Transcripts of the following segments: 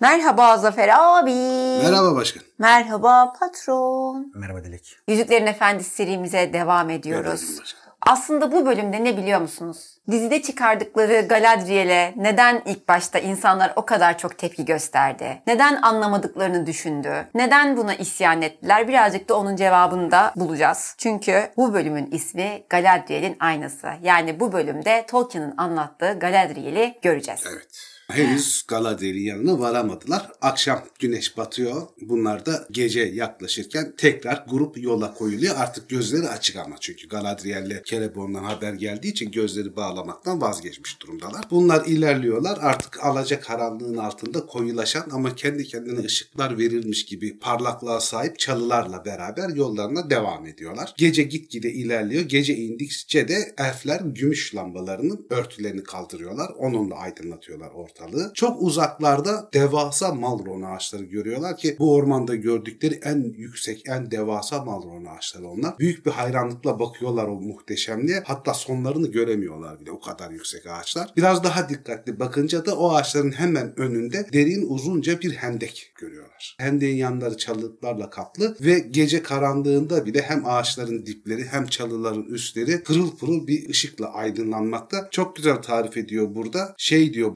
Merhaba Zafer abi. Merhaba başkan. Merhaba patron. Merhaba Dilek. Yüzüklerin Efendisi serimize devam ediyoruz. Merhaba başkan. Aslında bu bölümde ne biliyor musunuz? Dizide çıkardıkları Galadriel'e neden ilk başta insanlar o kadar çok tepki gösterdi? Neden anlamadıklarını düşündü? Neden buna isyan ettiler? Birazcık da onun cevabını da bulacağız. Çünkü bu bölümün ismi Galadriel'in aynası. Yani bu bölümde Tolkien'in anlattığı Galadriel'i göreceğiz. Evet. Henüz Galadriel'in yanına varamadılar. Akşam güneş batıyor. Bunlar da gece yaklaşırken tekrar grup yola koyuluyor. Artık gözleri açık ama çünkü Galadriel'le Celeborn'dan haber geldiği için gözleri bağlamaktan vazgeçmiş durumdalar. Bunlar ilerliyorlar. Artık alacak karanlığın altında koyulaşan ama kendi kendine ışıklar verilmiş gibi parlaklığa sahip çalılarla beraber yollarına devam ediyorlar. Gece gitgide ilerliyor. Gece indikçe de elfler gümüş lambalarının örtülerini kaldırıyorlar. Onunla aydınlatıyorlar ortalığı. Çok uzaklarda devasa malron ağaçları görüyorlar ki bu ormanda gördükleri en yüksek, en devasa malron ağaçları onlar. Büyük bir hayranlıkla bakıyorlar o muhteşemliğe. Hatta sonlarını göremiyorlar bile o kadar yüksek ağaçlar. Biraz daha dikkatli bakınca da o ağaçların hemen önünde derin uzunca bir hendek görüyorlar. Hendeğin yanları çalılıklarla kaplı ve gece karanlığında bile hem ağaçların dipleri hem çalıların üstleri pırıl pırıl bir ışıkla aydınlanmakta. Çok güzel tarif ediyor burada. Şey diyor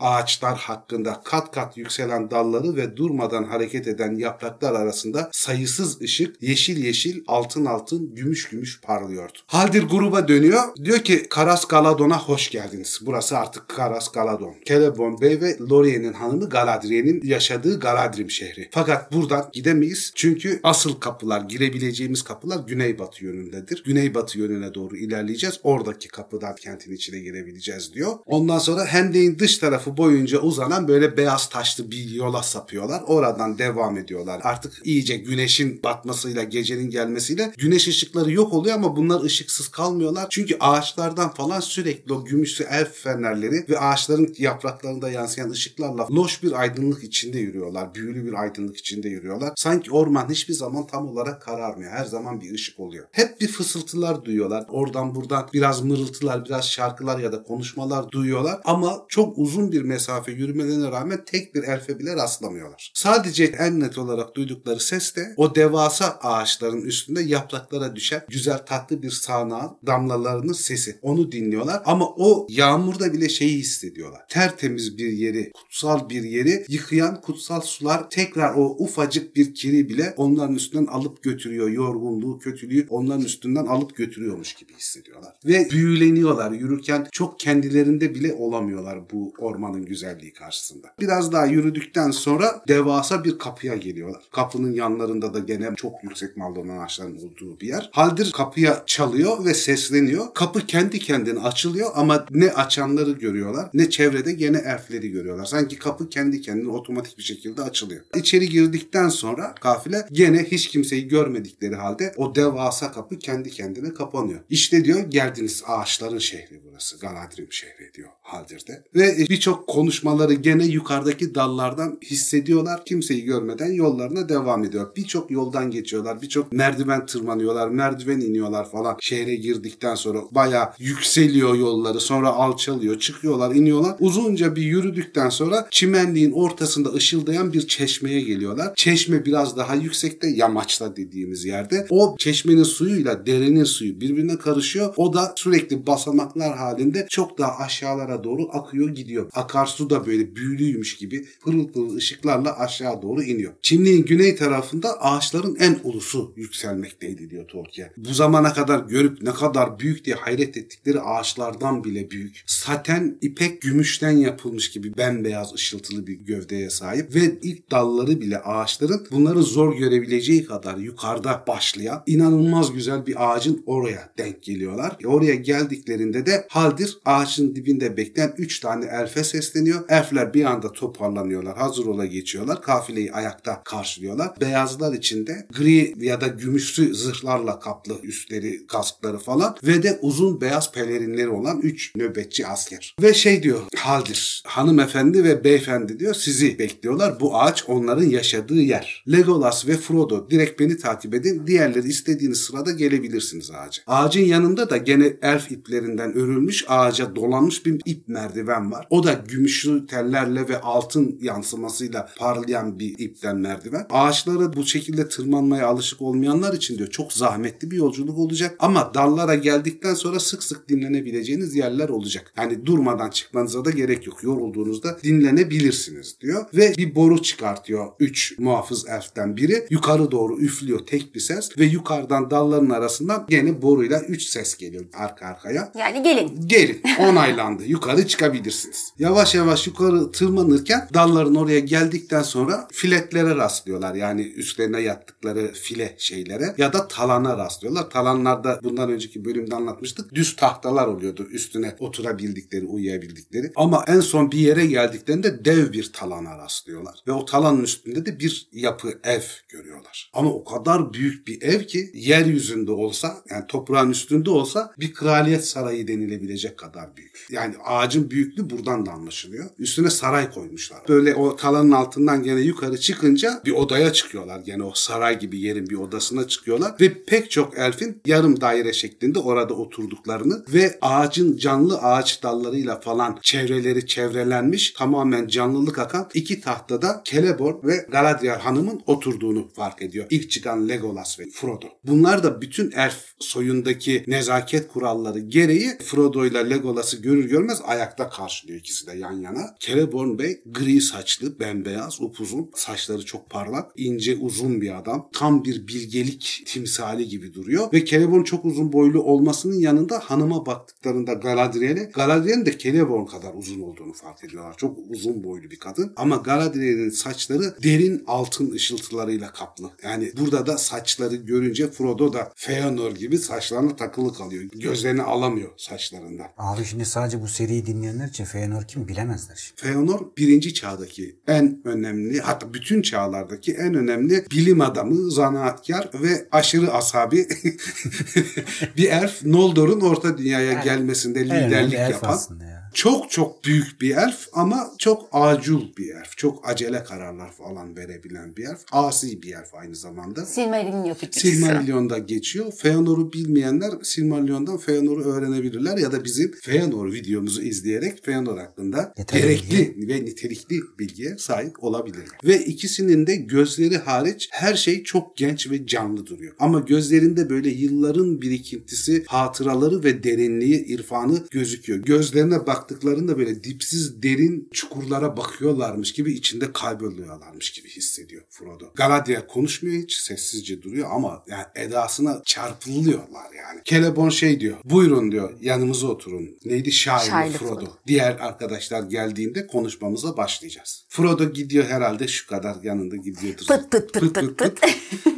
ağaçlar hakkında kat kat yükselen dalları ve durmadan hareket eden yapraklar arasında sayısız ışık yeşil yeşil altın altın gümüş gümüş parlıyordu. Haldir gruba dönüyor. Diyor ki Karas Galadon'a hoş geldiniz. Burası artık Karas Galadon. Celeborn Bey ve Lorien'in hanımı Galadriel'in yaşadığı Galadrim şehri. Fakat buradan gidemeyiz. Çünkü asıl kapılar, girebileceğimiz kapılar güneybatı yönündedir. Güneybatı yönüne doğru ilerleyeceğiz. Oradaki kapıdan kentin içine girebileceğiz diyor. Ondan sonra Hendek'in dış tarafı boyunca uzanan böyle beyaz taşlı bir yola sapıyorlar. Oradan devam ediyorlar. Artık iyice güneşin batmasıyla, gecenin gelmesiyle güneş ışıkları yok oluyor ama bunlar ışıksız kalmıyorlar. Çünkü ağaçlardan falan sürekli o gümüşlü elf fenerleri ve ağaçların yapraklarında yansıyan ışıklarla loş bir aydınlık içinde yürüyorlar. Büyülü bir aydınlık içinde yürüyorlar. Sanki orman hiçbir zaman tam olarak kararmıyor. Her zaman bir ışık oluyor. Hep bir fısıltılar duyuyorlar. Oradan buradan biraz mırıltılar, biraz şarkılar ya da konuşmalar duyuyorlar. Ama çok uzun bir mesafe yürümelerine rağmen tek bir elfe bile rastlamıyorlar. Sadece en net olarak duydukları ses de o devasa ağaçların üstünde yapraklara düşen güzel tatlı bir sağanağın damlalarının sesi. Onu dinliyorlar ama o yağmurda bile şeyi hissediyorlar. Tertemiz bir yeri, kutsal bir yeri yıkayan kutsal sular tekrar o ufacık bir kiri bile onların üstünden alıp götürüyor. Yorgunluğu, kötülüğü onların üstünden alıp götürüyormuş gibi hissediyorlar. Ve büyüleniyorlar. Yürürken çok kendilerinde bile olamıyorlar bu ormanın güzelliği karşısında. Biraz daha yürüdükten sonra devasa bir kapıya geliyorlar. Kapının yanlarında da gene çok yüksek maldon ağaçların olduğu bir yer. Haldir kapıya çalıyor ve sesleniyor. Kapı kendi kendine açılıyor ama ne açanları görüyorlar ne çevrede gene elfleri görüyorlar. Sanki kapı kendi kendine otomatik bir şekilde açılıyor. İçeri girdikten sonra kafile gene hiç kimseyi görmedikleri halde o devasa kapı kendi kendine kapanıyor. İşte diyor geldiniz ağaçların şehri burası. Galadrim şehri diyor Haldir'de. Ve birçok konuşmaları gene yukarıdaki dallardan hissediyorlar. Kimseyi görmeden yollarına devam ediyor. Birçok yoldan geçiyorlar. Birçok merdiven tırmanıyorlar. Merdiven iniyorlar falan. Şehre girdikten sonra bayağı yükseliyor yolları. Sonra alçalıyor. Çıkıyorlar, iniyorlar. Uzunca bir yürüdükten sonra çimenliğin ortasında ışıldayan bir çeşmeye geliyorlar. Çeşme biraz daha yüksekte yamaçta dediğimiz yerde. O çeşmenin suyuyla derenin suyu birbirine karışıyor. O da sürekli basamaklar halinde çok daha aşağılara doğru akıyor gidiyor. Akarsu da böyle büyülüymüş gibi pırıl pırıl ışıklarla aşağı doğru iniyor. Çimliğin güney tarafında ağaçların en ulusu yükselmekteydi diyor Tolkien. Bu zamana kadar görüp ne kadar büyük diye hayret ettikleri ağaçlardan bile büyük. Saten, ipek, gümüşten yapılmış gibi bembeyaz ışıltılı bir gövdeye sahip ve ilk dalları bile ağaçların bunları zor görebileceği kadar yukarıda başlayan inanılmaz güzel bir ağacın oraya denk geliyorlar. Oraya geldiklerinde de Haldir ağacın dibinde bekleyen 3 tane elfe sesleniyor. Elfler bir anda toparlanıyorlar. Hazır ola geçiyorlar. Kafileyi ayakta karşılıyorlar. Beyazlar içinde gri ya da gümüşlü zırhlarla kaplı üstleri, kaskları falan ve de uzun beyaz pelerinleri olan 3 nöbetçi asker. Ve şey diyor Haldir, hanımefendi ve beyefendi diyor sizi bekliyorlar. Bu ağaç onların yaşadığı yer. Legolas ve Frodo direkt beni takip edin. Diğerleri istediğiniz sırada gelebilirsiniz ağaca. Ağacın yanında da gene elf iplerinden örülmüş ağaca dolanmış bir ip merdiven var. O da gümüşlü turuncu tellerle ve altın yansımasıyla parlayan bir ipten merdiven. Ağaçlara bu şekilde tırmanmaya alışık olmayanlar için diyor çok zahmetli bir yolculuk olacak ama dallara geldikten sonra sık sık dinlenebileceğiniz yerler olacak. Yani durmadan çıkmanıza da gerek yok. Yorulduğunuzda dinlenebilirsiniz diyor ve bir boru çıkartıyor. Üç muhafız elften biri yukarı doğru üflüyor tek bir ses ve yukarıdan dalların arasından gene boruyla üç ses geliyor arka arkaya. Yani gelin. Gelin onaylandı yukarı çıkabilirsiniz. Yavaş yavaş yukarı tırmanırken dalların oraya geldikten sonra filetlere rastlıyorlar. Yani üstlerine yattıkları file şeylere ya da talana rastlıyorlar. Talanlarda bundan önceki bölümde anlatmıştık. Düz tahtalar oluyordu üstüne oturabildikleri, uyuyabildikleri. Ama en son bir yere geldiklerinde dev bir talana rastlıyorlar. Ve o talanın üstünde de bir yapı ev görüyorlar. Ama o kadar büyük bir ev ki yeryüzünde olsa yani toprağın üstünde olsa bir kraliyet sarayı denilebilecek kadar büyük. Yani ağacın büyüklüğü buradan da anlaşılıyor. Üstüne saray koymuşlar. Böyle o talanın altından gene yukarı çıkınca bir odaya çıkıyorlar. Gene o saray gibi yerin bir odasına çıkıyorlar. Ve pek çok elfin yarım daire şeklinde orada oturduklarını ve ağacın canlı ağaç dallarıyla falan çevreleri çevrelenmiş tamamen canlılık akan iki tahtada Celeborn ve Galadriel hanımın oturduğunu fark ediyor. İlk çıkan Legolas ve Frodo. Bunlar da bütün elf soyundaki nezaket kuralları gereği Frodo ile Legolas'ı görür görmez ayakta karşılıyor ikisi de yan yana. Celeborn Bey gri saçlı, bembeyaz, upuzun, saçları çok parlak, ince uzun bir adam. Tam bir bilgelik timsali gibi duruyor ve Celeborn çok uzun boylu olmasının yanında hanıma baktıklarında Galadriel'e Galadriel'in de Celeborn kadar uzun olduğunu fark ediyorlar. Çok uzun boylu bir kadın ama Galadriel'in saçları derin altın ışıltılarıyla kaplı. Yani burada da saçları görünce Frodo da Feanor gibi saçlarına takılı kalıyor. Gözlerini alamıyor saçlarından. Abi şimdi sadece bu seriyi dinleyenler için Feanor kim bilemezler şimdi. Feanor birinci çağdaki en önemli hatta bütün çağlardaki en önemli bilim adamı, zanaatkar ve aşırı asabi bir elf Noldor'un orta dünyaya gelmesinde liderlik yapan. aslında ya. Çok çok büyük bir elf ama çok acul bir elf. Çok acele kararlar falan verebilen bir elf. Asi bir elf aynı zamanda. Silmarillion yapıcısı. Silmarillion'da geçiyor. Feanor'u bilmeyenler Silmarillion'dan Feanor'u öğrenebilirler ya da bizim Feanor videomuzu izleyerek Feanor hakkında Yeterli gerekli ve nitelikli bilgiye sahip olabilirler. Ve ikisinin de gözleri hariç her şey çok genç ve canlı duruyor. Ama gözlerinde böyle yılların birikintisi, hatıraları ve derinliği, irfanı gözüküyor. Gözlerine baktıklarında böyle dipsiz derin çukurlara bakıyorlarmış gibi içinde kayboluyorlarmış gibi hissediyor Frodo. Galadriel konuşmuyor hiç sessizce duruyor ama yani edasına çarpılıyorlar yani. Celeborn şey diyor buyurun diyor yanımıza oturun. Neydi? Şairli Frodo. Frodo. Diğer arkadaşlar geldiğinde konuşmamıza başlayacağız. Frodo gidiyor herhalde şu kadar yanında gidiyordur. Pıt pıt pıt pıt pıt.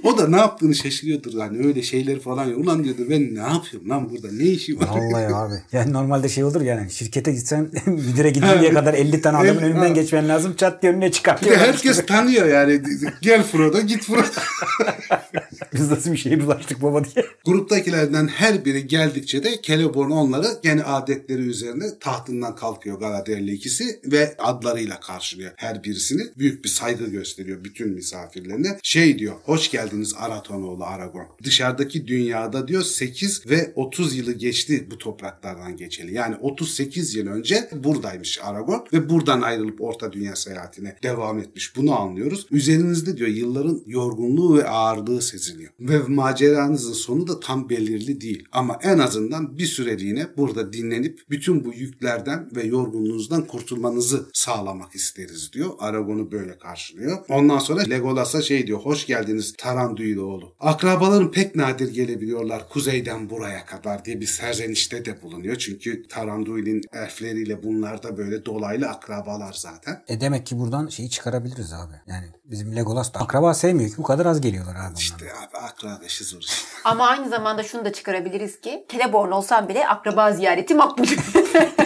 o da ne yaptığını şaşırıyordur hani öyle şeyleri falan. Ulan diyordur ben ne yapıyorum lan burada ne işim var? Vallahi abi. Yani normalde şey olur yani şirkete gitsen müdüre gidinceye kadar 50 tane adamın önünden ha. geçmen lazım. Çat diye önüne Bir de herkes tanıyor yani. Gel Frodo git Frodo. Biz nasıl bir şeye bulaştık baba diye. Gruptakilerden her biri geldikçe de Celeborn onları gene adetleri üzerine tahtından kalkıyor Galadriel'le ikisi ve adlarıyla karşılıyor her birisini. Büyük bir saygı gösteriyor bütün misafirlerine. Şey diyor, hoş geldiniz Aratonoğlu Aragorn. Dışarıdaki dünyada diyor 8 ve 30 yılı geçti bu topraklardan geçeli. Yani 38 yıl önce buradaymış Aragorn ve buradan ayrılıp Orta Dünya seyahatine devam etmiş. Bunu anlıyoruz. Üzerinizde diyor yılların yorgunluğu ve ağırlığı seziliyor. Ve maceranızın sonu da tam belirli değil. Ama en azından bir süreliğine burada dinlenip bütün bu yüklerden ve yorgunluğunuzdan kurtulmanızı sağlamak isteriz diyor. Aragorn'u böyle karşılıyor. Ondan sonra Legolas'a şey diyor. Hoş geldiniz Taranduiloğlu. Akrabaların pek nadir gelebiliyorlar kuzeyden buraya kadar diye bir serzenişte de bulunuyor. Çünkü Taranduil'in elfleriyle bunlar da böyle dolaylı akrabalar zaten. E demek ki buradan şeyi çıkarabiliriz abi. Yani bizim Legolas da akraba sevmiyor ki bu kadar az geliyorlar abi. İşte abi akraba işi zor işte. Ama aynı zamanda şunu da çıkarabiliriz ki Celeborn olsam bile akraba ziyareti makbul.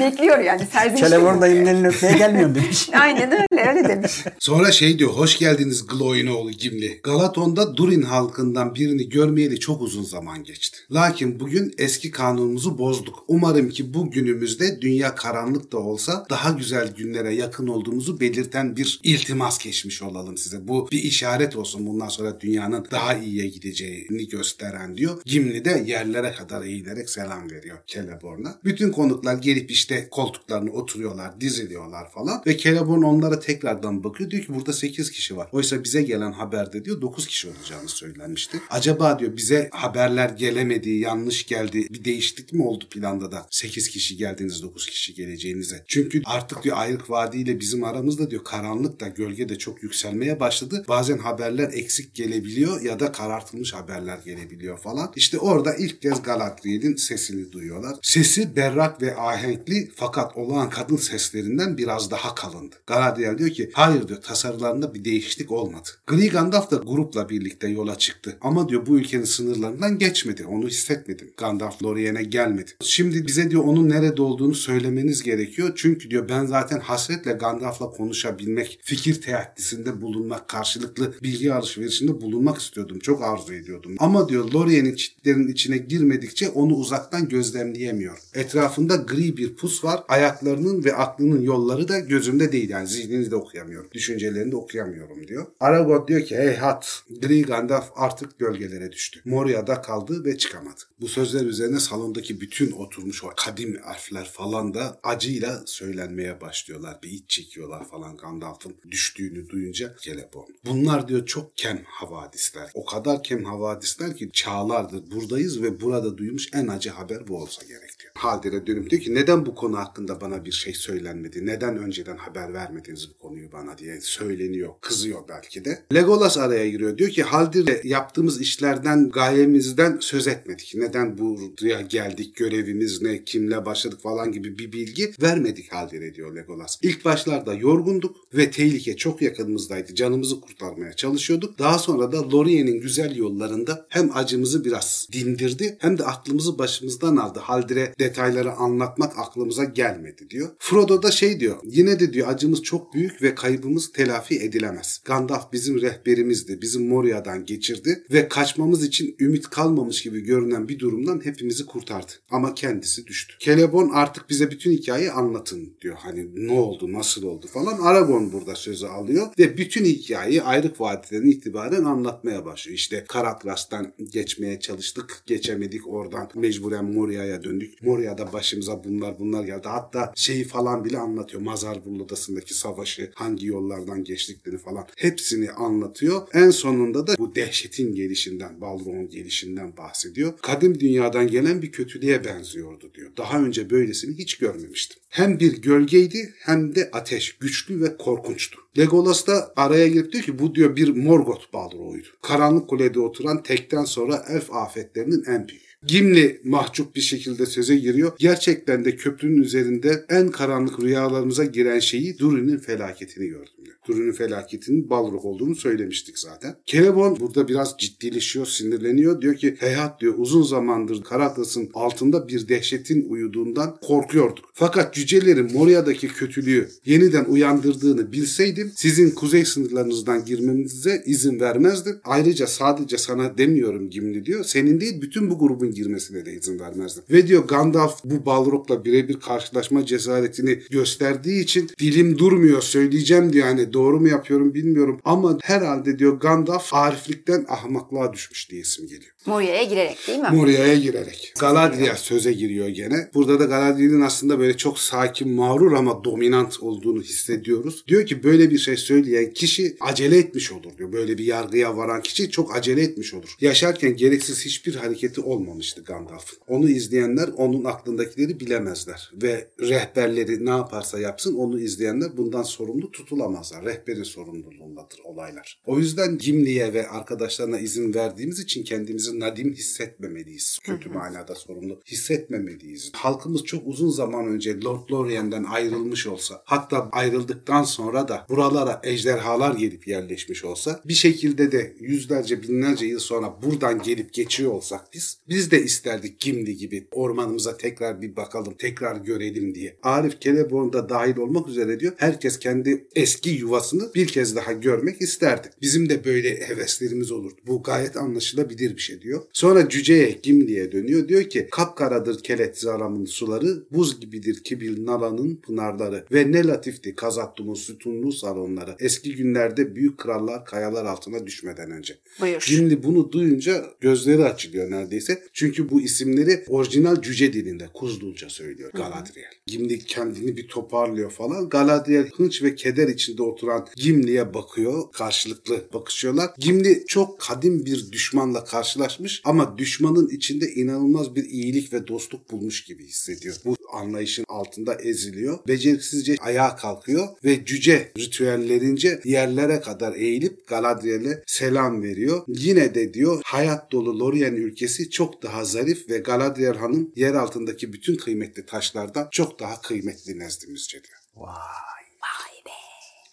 Bekliyor yani serzeniş. Celeborn dayımın elini öpmeye gelmiyorum demiş. Aynen öyle. Öyle demiş. Sonra şey diyor hoş geldiniz Gloin oğlu Gimli. Galaton'da Durin halkından birini görmeyeli çok uzun zaman geçti. Lakin bugün eski kanunumuzu bozduk. Umarım ki bu günümüzde dünya karanlık da olsa daha güzel günlere yakın olduğumuzu belirten bir iltimas geçmiş olalım size. Bu bir işaret olsun bundan sonra dünyanın daha iyiye gideceğini gösteren diyor. Gimli de yerlere kadar eğilerek selam veriyor Celeborn'a. Bütün konuklar gelip işte koltuklarına oturuyorlar, diziliyorlar falan ve Celeborn onlara tekrardan bakıyor. Diyor ki burada 8 kişi var. Oysa bize gelen haberde diyor 9 kişi olacağını söylenmişti. Acaba diyor bize haberler gelemedi, yanlış geldi. Bir değişiklik mi oldu planda da 8 kişi geldiniz 9 kişi geleceğinize. Çünkü artık diyor Ayrık Vadi ile bizim aramızda diyor karanlık da gölge de çok yükselmeye başladı. Bazen haberler eksik gelebiliyor ya da karartılmış haberler gelebiliyor falan. İşte orada ilk kez Galadriel'in sesini duyuyorlar. Sesi berrak ve ahenkli fakat olağan kadın seslerinden biraz daha kalındı. Galadriel diyor ki hayır diyor tasarılarında bir değişiklik olmadı. Gri Gandalf da grupla birlikte yola çıktı. Ama diyor bu ülkenin sınırlarından geçmedi. Onu hissetmedim. Gandalf Lorien'e gelmedi. Şimdi bize diyor onun nerede olduğunu söylemeniz gerekiyor. Çünkü diyor ben zaten hasretle Gandalf'la konuşabilmek, fikir teatisinde bulunmak, karşılıklı bilgi alışverişinde bulunmak istiyordum. Çok arzu ediyordum. Ama diyor Lorien'in çitlerin içine girmedikçe onu uzaktan gözlemleyemiyor. Etrafında gri bir pus var. Ayaklarının ve aklının yolları da gözümde değil. Yani zihnini de okuyamıyorum. Düşüncelerini de okuyamıyorum diyor. Aragorn diyor ki hey hat Gri Gandalf artık gölgelere düştü. Moria'da kaldı ve çıkamadı. Bu sözler üzerine salondaki bütün oturmuş o kadim harfler falan da acıyla söylenmeye başlıyorlar. Bir iç çekiyorlar falan Gandalf'ın düştüğünü duyunca Celeborn. Bunlar diyor çok kem havadisler. O kadar kem havadisler ki çağlardır buradayız ve burada duymuş en acı haber bu olsa gerek Haldir'e dönüp diyor ki neden bu konu hakkında bana bir şey söylenmedi? Neden önceden haber vermediniz bu konuyu bana diye söyleniyor. Kızıyor belki de. Legolas araya giriyor. Diyor ki Haldir'le yaptığımız işlerden gayemizden söz etmedik. Neden buraya geldik? Görevimiz ne? Kimle başladık falan gibi bir bilgi vermedik Haldir'e diyor Legolas. İlk başlarda yorgunduk ve tehlike çok yakınımızdaydı. Canımızı kurtarmaya çalışıyorduk. Daha sonra da Lorien'in güzel yollarında hem acımızı biraz dindirdi hem de aklımızı başımızdan aldı. Haldir'e detayları anlatmak aklımıza gelmedi diyor. Frodo da şey diyor. Yine de diyor acımız çok büyük ve kaybımız telafi edilemez. Gandalf bizim rehberimizdi. Bizim Moria'dan geçirdi ve kaçmamız için ümit kalmamış gibi görünen bir durumdan hepimizi kurtardı. Ama kendisi düştü. Celeborn artık bize bütün hikayeyi anlatın diyor. Hani ne oldu, nasıl oldu falan. Aragorn burada sözü alıyor ve bütün hikayeyi ayrık vadiden itibaren anlatmaya başlıyor. İşte Karakras'tan geçmeye çalıştık, geçemedik oradan mecburen Moria'ya döndük. Moria'da başımıza bunlar bunlar geldi. Hatta şeyi falan bile anlatıyor. Mazarbul Adası'ndaki savaşı, hangi yollardan geçtiklerini falan hepsini anlatıyor. En sonunda da bu dehşetin gelişinden, Balrog'un gelişinden bahsediyor. Kadim dünyadan gelen bir kötülüğe benziyordu diyor. Daha önce böylesini hiç görmemiştim. Hem bir gölgeydi hem de ateş, güçlü ve korkunçtu. Legolas da araya girip diyor ki bu diyor bir Morgoth Balrog'uydu. Karanlık kulede oturan tekten sonra elf afetlerinin en büyüğü. Gimli mahcup bir şekilde söze giriyor. Gerçekten de köprünün üzerinde en karanlık rüyalarımıza giren şeyi Durin'in felaketini gördüm Durin'in felaketinin Balrog olduğunu söylemiştik zaten. Celeborn burada biraz ciddileşiyor, sinirleniyor. Diyor ki Heyhat diyor uzun zamandır Karatlas'ın altında bir dehşetin uyuduğundan korkuyorduk. Fakat cücelerin Moria'daki kötülüğü yeniden uyandırdığını bilseydim sizin kuzey sınırlarınızdan girmenize izin vermezdim. Ayrıca sadece sana demiyorum Gimli diyor. Senin değil bütün bu grubun girmesine de izin vermezdim. Ve diyor Gandalf bu Balrog'la birebir karşılaşma cesaretini gösterdiği için dilim durmuyor söyleyeceğim diyor. Hani doğru mu yapıyorum bilmiyorum ama herhalde diyor Gandalf ariflikten ahmaklığa düşmüş diye isim geliyor. Moria'ya girerek değil mi? Moria'ya girerek. Galadriel söze giriyor gene. Burada da Galadriel'in aslında böyle çok sakin, mağrur ama dominant olduğunu hissediyoruz. Diyor ki böyle bir şey söyleyen kişi acele etmiş olur diyor. Böyle bir yargıya varan kişi çok acele etmiş olur. Yaşarken gereksiz hiçbir hareketi olmamıştı Gandalf'ın. Onu izleyenler onun aklındakileri bilemezler. Ve rehberleri ne yaparsa yapsın onu izleyenler bundan sorumlu tutulamazlar. Rehberin sorumluluğundadır olaylar. O yüzden Gimli'ye ve arkadaşlarına izin verdiğimiz için kendimizi nadim hissetmemeliyiz. Kötü manada sorumlu hissetmemeliyiz. Halkımız çok uzun zaman önce Lord Lorien'den ayrılmış olsa hatta ayrıldıktan sonra da buralara ejderhalar gelip yerleşmiş olsa bir şekilde de yüzlerce binlerce yıl sonra buradan gelip geçiyor olsak biz biz de isterdik Gimli gibi ormanımıza tekrar bir bakalım tekrar görelim diye. Arif Celeborn da dahil olmak üzere diyor herkes kendi eski yuvasını bir kez daha görmek isterdi. Bizim de böyle heveslerimiz olurdu. Bu gayet anlaşılabilir bir şey diyor. Sonra cüceye Gimli'ye dönüyor. Diyor ki kapkaradır kelet zaramın suları, buz gibidir kibil nalanın pınarları ve ne latifti Kazattum'un sütunlu salonları. Eski günlerde büyük krallar kayalar altına düşmeden önce. Buyur. Şimdi bunu duyunca gözleri açılıyor neredeyse. Çünkü bu isimleri orijinal cüce dilinde Kuzdulca söylüyor Galadriel. Gimli kendini bir toparlıyor falan. Galadriel hınç ve keder içinde oturan Gimli'ye bakıyor. Karşılıklı bakışıyorlar. Gimli çok kadim bir düşmanla karşılaşmış ama düşmanın içinde inanılmaz bir iyilik ve dostluk bulmuş gibi hissediyor. Bu anlayışın altında eziliyor. Beceriksizce ayağa kalkıyor ve cüce ritüellerince yerlere kadar eğilip Galadriel'e selam veriyor. Yine de diyor hayat dolu Lorien ülkesi çok daha zarif ve Galadriel Hanım yer altındaki bütün kıymetli taşlardan çok daha kıymetli nezdimizce diyor. Vay.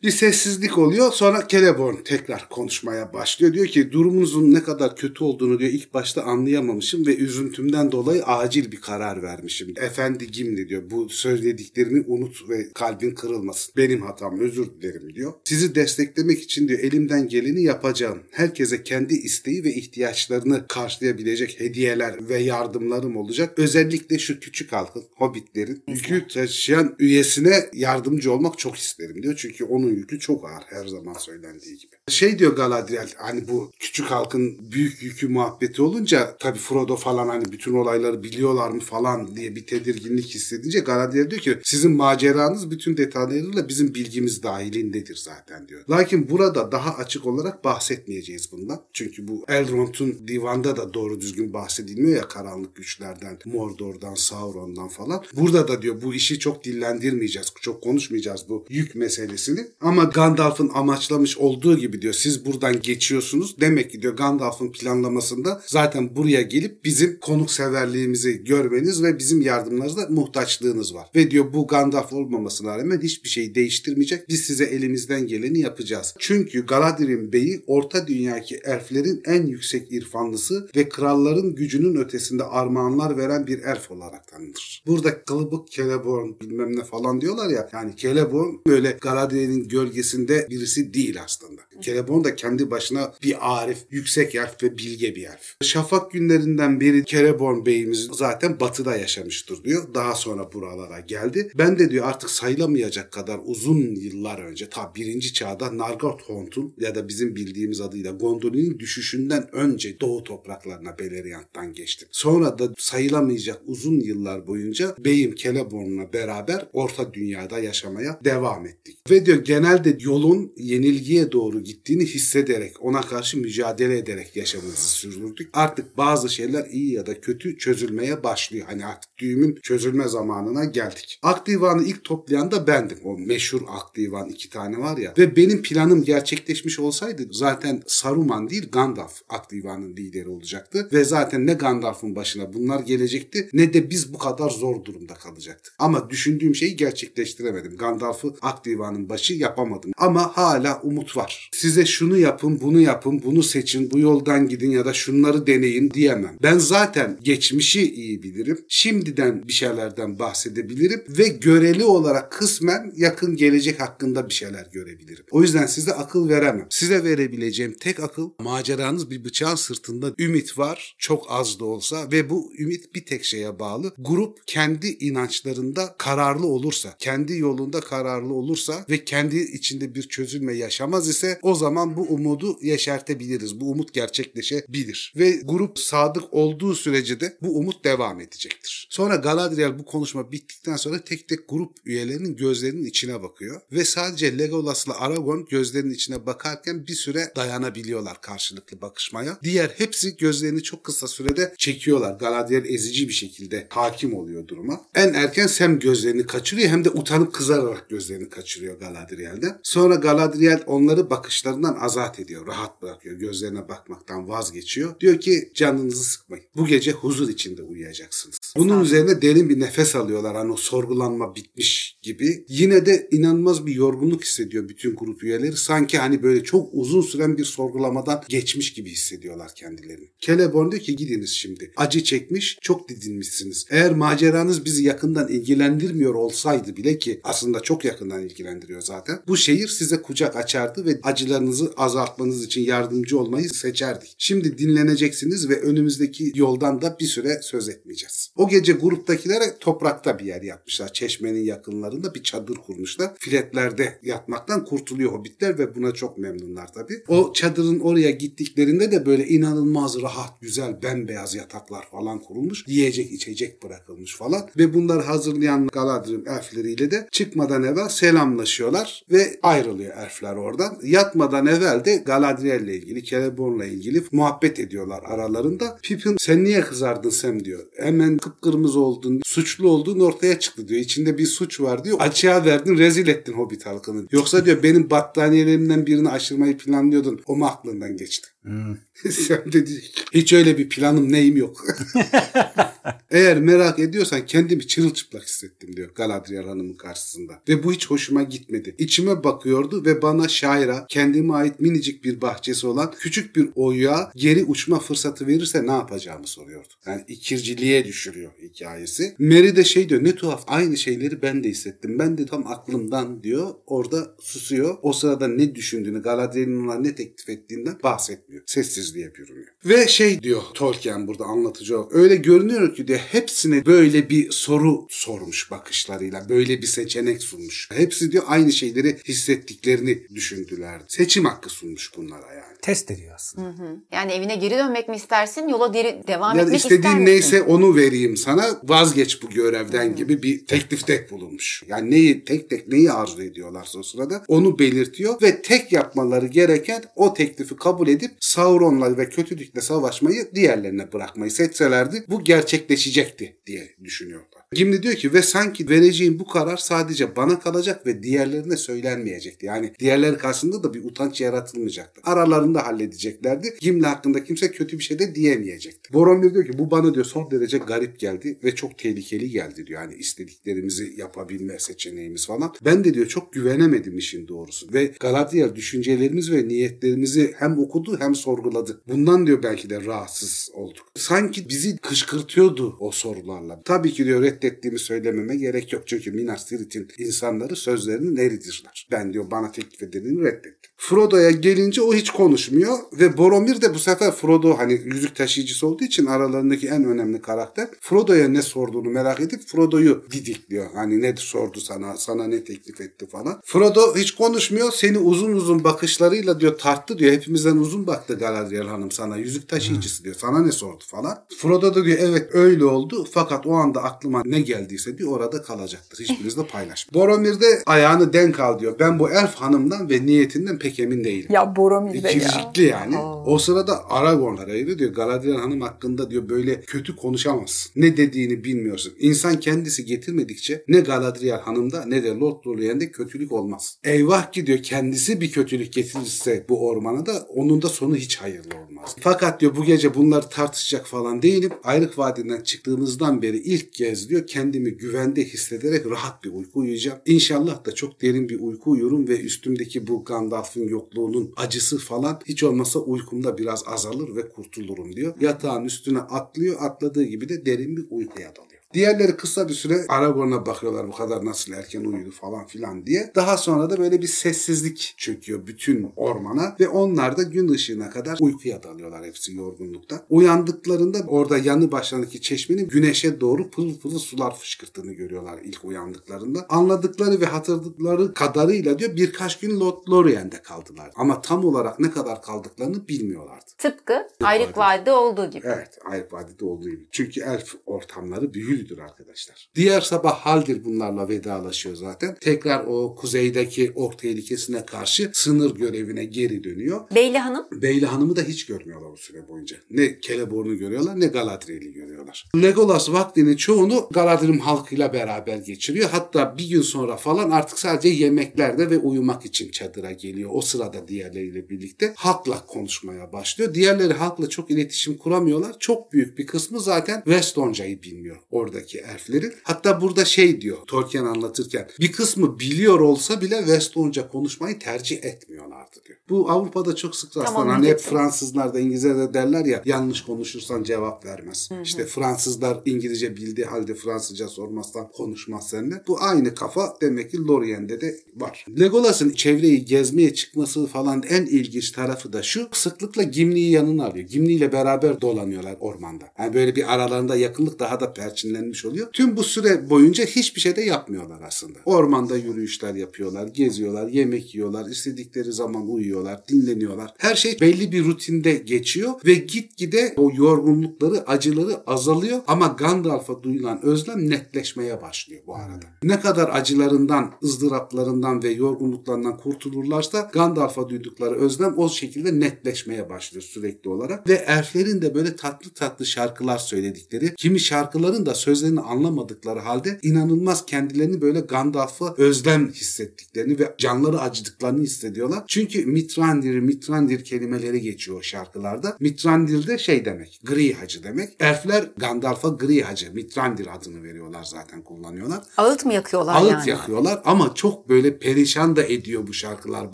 Bir sessizlik oluyor. Sonra Celeborn tekrar konuşmaya başlıyor. Diyor ki durumunuzun ne kadar kötü olduğunu diyor ilk başta anlayamamışım ve üzüntümden dolayı acil bir karar vermişim. Efendi Gimli diyor bu söylediklerimi unut ve kalbin kırılmasın. Benim hatam özür dilerim diyor. Sizi desteklemek için diyor elimden geleni yapacağım. Herkese kendi isteği ve ihtiyaçlarını karşılayabilecek hediyeler ve yardımlarım olacak. Özellikle şu küçük halkın, hobbitlerin yükü taşıyan üyesine yardımcı olmak çok isterim diyor. Çünkü onun yükü çok ağır her zaman söylendiği gibi. Şey diyor Galadriel hani bu küçük halkın büyük yükü muhabbeti olunca tabi Frodo falan hani bütün olayları biliyorlar mı falan diye bir tedirginlik hissedince Galadriel diyor ki sizin maceranız bütün detaylarıyla bizim bilgimiz dahilindedir zaten diyor. Lakin burada daha açık olarak bahsetmeyeceğiz bundan. Çünkü bu Elrond'un divanda da doğru düzgün bahsedilmiyor ya karanlık güçlerden, Mordor'dan, Sauron'dan falan. Burada da diyor bu işi çok dillendirmeyeceğiz, çok konuşmayacağız bu yük meselesini. Ama Gandalf'ın amaçlamış olduğu gibi diyor siz buradan geçiyorsunuz. Demek ki diyor Gandalf'ın planlamasında zaten buraya gelip bizim konukseverliğimizi görmeniz ve bizim yardımlarınıza muhtaçlığınız var. Ve diyor bu Gandalf olmamasına rağmen hiçbir şey değiştirmeyecek. Biz size elimizden geleni yapacağız. Çünkü Galadriel'in beyi orta dünyaki elflerin en yüksek irfanlısı ve kralların gücünün ötesinde armağanlar veren bir elf olarak tanınır. Burada kılıbık Celeborn bilmem ne falan diyorlar ya yani Celeborn böyle Galadriel'in gölgesinde birisi değil aslında. Celeborn da kendi başına bir arif, yüksek elf ve bilge bir elf. Şafak günlerinden beri Celeborn beyimiz zaten batıda yaşamıştır diyor. Daha sonra buralara geldi. Ben de diyor artık sayılamayacak kadar uzun yıllar önce ta birinci çağda Nargothrond'un ya da bizim bildiğimiz adıyla Gondolin'in düşüşünden önce doğu topraklarına Beleriand'dan geçtim. Sonra da sayılamayacak uzun yıllar boyunca beyim Celeborn'la beraber orta dünyada yaşamaya devam ettik. Ve diyor genelde yolun yenilgiye doğru gittiğini hissederek, ona karşı mücadele ederek yaşamımızı sürdürdük. Artık bazı şeyler iyi ya da kötü çözülmeye başlıyor. Hani artık düğümün çözülme zamanına geldik. Ak Divan'ı ilk toplayan da bendim. O meşhur Ak Divan iki tane var ya. Ve benim planım gerçekleşmiş olsaydı zaten Saruman değil Gandalf Ak Divan'ın lideri olacaktı. Ve zaten ne Gandalf'ın başına bunlar gelecekti ne de biz bu kadar zor durumda kalacaktık. Ama düşündüğüm şeyi gerçekleştiremedim. Gandalf'ı Ak Divan'ın başı yapamadım. Ama hala umut var. Size şunu yapın, bunu yapın, bunu seçin, bu yoldan gidin ya da şunları deneyin diyemem. Ben zaten geçmişi iyi bilirim. Şimdiden bir şeylerden bahsedebilirim ve göreli olarak kısmen yakın gelecek hakkında bir şeyler görebilirim. O yüzden size akıl veremem. Size verebileceğim tek akıl maceranız bir bıçağın sırtında ümit var. Çok az da olsa ve bu ümit bir tek şeye bağlı. Grup kendi inançlarında kararlı olursa, kendi yolunda kararlı olursa ve kendi içinde bir çözülme yaşamaz ise o zaman bu umudu yeşertebiliriz. Bu umut gerçekleşebilir. Ve grup sadık olduğu sürece de bu umut devam edecektir. Sonra Galadriel bu konuşma bittikten sonra tek tek grup üyelerinin gözlerinin içine bakıyor. Ve sadece Legolas'la Aragorn gözlerinin içine bakarken bir süre dayanabiliyorlar karşılıklı bakışmaya. Diğer hepsi gözlerini çok kısa sürede çekiyorlar. Galadriel ezici bir şekilde hakim oluyor duruma. En erken Sam gözlerini kaçırıyor hem de utanıp kızararak gözlerini kaçırıyor Galadriel. Galadriel'den. Sonra Galadriel onları bakışlarından azat ediyor. Rahat bırakıyor. Gözlerine bakmaktan vazgeçiyor. Diyor ki canınızı sıkmayın. Bu gece huzur içinde uyuyacaksınız. Bunun üzerine derin bir nefes alıyorlar. Hani o sorgulanma bitmiş gibi. Yine de inanılmaz bir yorgunluk hissediyor bütün grup üyeleri. Sanki hani böyle çok uzun süren bir sorgulamadan geçmiş gibi hissediyorlar kendilerini. Celeborn diyor ki gidiniz şimdi. Acı çekmiş, çok didinmişsiniz. Eğer maceranız bizi yakından ilgilendirmiyor olsaydı bile ki aslında çok yakından ilgilendiriyor zaten. Bu şehir size kucak açardı ve acılarınızı azaltmanız için yardımcı olmayı seçerdik. Şimdi dinleneceksiniz ve önümüzdeki yoldan da bir süre söz etmeyeceğiz. O gece gruptakilere toprakta bir yer yapmışlar. Çeşmenin yakınlarında bir çadır kurmuşlar. Filetlerde yatmaktan kurtuluyor hobbitler ve buna çok memnunlar tabii. O çadırın oraya gittiklerinde de böyle inanılmaz rahat, güzel, bembeyaz yataklar falan kurulmuş. Yiyecek, içecek bırakılmış falan. Ve bunları hazırlayan Galadriel elfleriyle de çıkmadan evvel selamlaşıyorlar ve ayrılıyor elfler oradan. Yatmadan evvel de Galadriel'le ilgili, Celeborn'la ilgili muhabbet ediyorlar aralarında. Pippin sen niye kızardın Sam diyor. Hemen kıpkırmızı oldun, suçlu olduğun ortaya çıktı diyor. İçinde bir suç var diyor. Açığa verdin, rezil ettin Hobbit halkını. Yoksa diyor benim battaniyelerimden birini aşırmayı planlıyordun. O mu aklından geçti? Hmm. Dedi hiç öyle bir planım neyim yok. Eğer merak ediyorsan kendimi çırılçıplak hissettim diyor Galadriel Hanım'ın karşısında. Ve bu hiç hoşuma gitmedi. İçime bakıyordu ve bana şaira kendime ait minicik bir bahçesi olan küçük bir oyuğa geri uçma fırsatı verirse ne yapacağımı soruyordu. Yani ikirciliğe düşürüyor hikayesi. Mary de şey diyor ne tuhaf aynı şeyleri ben de hissettim. Ben de tam aklımdan diyor. Orada susuyor. O sırada ne düşündüğünü Galadriel'in ona ne teklif ettiğinden bahsetmiyor. Sessizliğe bürünüyor. Ve şey diyor Tolkien burada anlatıcı olarak. Öyle görünüyor ki diyor hepsine böyle bir soru sormuş bakışlarıyla. Böyle bir seçenek sunmuş. Hepsi diyor aynı şeyleri hissettiklerini düşündüler. Seçim hakkı sunmuş bunlara yani. Test ediyor aslında. Yani evine geri dönmek mi istersin? Yola deri, devam Ya da etmek ister istediğin misin? neyse onu vereyim sana vazgeç bu görevden gibi bir teklifte bulunmuş. Yani neyi tek tek neyi arzu ediyorlarsa o sırada onu belirtiyor ve tek yapmaları gereken o teklifi kabul edip Sauron'la ve kötülükle savaşmayı diğerlerine bırakmayı seçselerdi bu gerçekleşecekti diye düşünüyorlar. Gimli diyor ki ve sanki vereceğim bu karar sadece bana kalacak ve diğerlerine söylenmeyecekti. Yani diğerleri karşısında da bir utanç yaratılmayacaktı. Aralarında halledeceklerdi. Gimli hakkında kimse kötü bir şey de diyemeyecekti. Boromir diyor ki bu bana diyor son derece garip geldi ve çok tehlikeli geldi diyor. Yani istediklerimizi yapabilme seçeneğimiz falan. Ben de diyor çok güvenemedim işin doğrusu. Ve Galadriel düşüncelerimiz ve niyetlerimizi hem okudu hem sorguladı. Bundan diyor belki de rahatsız olduk. Sanki bizi kışkırtıyordu o sorularla. Tabii ki diyor reddettiğimi söylememe gerek yok. Çünkü Minas Tirith'in insanları sözlerinin eridirler. Ben diyor bana teklif edildiğini reddettim. Frodo'ya gelince o hiç konuşmuyor ve Boromir de bu sefer Frodo hani yüzük taşıyıcısı olduğu için aralarındaki en önemli karakter. Frodo'ya ne sorduğunu merak edip Frodo'yu didikliyor. Hani ne sordu sana, sana ne teklif etti falan. Frodo hiç konuşmuyor. Seni uzun uzun bakışlarıyla diyor tarttı diyor. Hepimizden uzun baktı Galadriel Hanım sana. Yüzük taşıyıcısı diyor. Sana ne sordu falan. Frodo da diyor evet öyle oldu. Fakat o anda aklıma ne geldiyse diyor orada kalacaktır. Hiçbirinizle paylaş. Boromir de ayağını denk al diyor. Ben bu elf hanımdan ve niyetinden pek emin değilim. Ya Boromir de ya. Yani. O sırada Aragorn araydı diyor. Galadriel Hanım hakkında diyor böyle kötü konuşamazsın. Ne dediğini bilmiyorsun. İnsan kendisi getirmedikçe ne Galadriel Hanım'da ne de Lord Lorien'de kötülük olmaz. Eyvah ki diyor kendisi bir kötülük getirirse bu ormana da onun da sonu hiç hayırlı olmaz. Fakat diyor bu gece bunları tartışacak falan değilim. Ayrık Vadi'den çıktığımızdan beri ilk kez diyor kendimi güvende hissederek rahat bir uyku uyuyacağım. İnşallah da çok derin bir uyku uyurum ve üstümdeki bu Gandalf'ın yokluğunun acısı falan hiç olmasa uykumda biraz azalır ve kurtulurum diyor. Yatağın üstüne atlıyor. Atladığı gibi de derin bir uykuya dalıyor. Diğerleri kısa bir süre Aragorn'a bakıyorlar bu kadar nasıl erken uyudu falan filan diye. Daha sonra da böyle bir sessizlik çöküyor bütün ormana ve onlar da gün ışığına kadar uykuya dalıyorlar hepsi yorgunlukta. Uyandıklarında orada yanı başlarındaki çeşmenin güneşe doğru pırıl pırıl sular fışkırttığını görüyorlar ilk uyandıklarında. Anladıkları ve hatırladıkları kadarıyla diyor birkaç gün Lord Lorien'de kaldılar. Ama tam olarak ne kadar kaldıklarını bilmiyorlardı. Tıpkı Ayrık Vadi'de olduğu gibi. Evet, Ayrık Vadi'de olduğu gibi. Çünkü elf ortamları büyülü büyüdür arkadaşlar. Diğer sabah Haldir bunlarla vedalaşıyor zaten. Tekrar o kuzeydeki ork tehlikesine karşı sınır görevine geri dönüyor. Beyli Hanım Beyli Hanım'ı da hiç görmüyorlar o süre boyunca. Ne Celeborn'u görüyorlar ne Galadriel'i görüyorlar. Legolas vaktinin çoğunu Galadrim halkıyla beraber geçiriyor. Hatta bir gün sonra falan artık sadece yemeklerde ve uyumak için çadıra geliyor. O sırada diğerleriyle birlikte halkla konuşmaya başlıyor. Diğerleri halkla çok iletişim kuramıyorlar. Çok büyük bir kısmı zaten Westonca'yı bilmiyor oradaki elflerin. Hatta burada şey diyor Tolkien anlatırken bir kısmı biliyor olsa bile Westonca konuşmayı tercih etmiyorlardı diyor. Bu Avrupa'da çok sık rastlanan Tamam, hani hep. Fransızlar da İngilizler de derler ya yanlış konuşursan cevap vermez. İşte Fransızlar İngilizce bildiği halde Fransızca sormazsan konuşmaz seninle. Bu aynı kafa demek ki Lorient'de de var. Legolas'ın çevreyi gezmeye çıkması falan en ilginç tarafı da şu. Sıklıkla Gimli'yi yanına alıyor. Gimli ile beraber dolanıyorlar ormanda. Yani böyle bir aralarında yakınlık daha da perçinlenmiş oluyor. Tüm bu süre boyunca hiçbir şey de yapmıyorlar aslında. Ormanda yürüyüşler yapıyorlar, geziyorlar, yemek yiyorlar, istedikleri zaman uyuyorlar, dinleniyorlar. Her şey belli bir rutinde geçiyor ve gitgide o yorgunlukları, acıları azalıyor ama Gandalf'a duyulan özlem netleşmeye başlıyor bu arada. Ne kadar acılarından, ızdıraplarından ve yorgunluklarından kurtulurlarsa Gandalf'a duydukları özlem o şekilde netleşmeye başlıyor sürekli olarak ve elflerin de böyle tatlı tatlı şarkılar söyledikleri, kimi şarkıların da sözlerini anlamadıkları halde inanılmaz kendilerini böyle Gandalf'a özlem hissettiklerini ve canları acıdıklarını hissediyorlar. Çünkü Mitrandir, Mitrandir kelimeleri geçiyor şarkılarda. Mitrandir de şey demek, gri hacı demek. Elfler Gandalf'a gri hacı, Mitrandir adını veriyorlar zaten kullanıyorlar. ağıt mı yakıyorlar Ağıt yani? yakıyorlar ama çok böyle perişan da ediyor bu şarkılar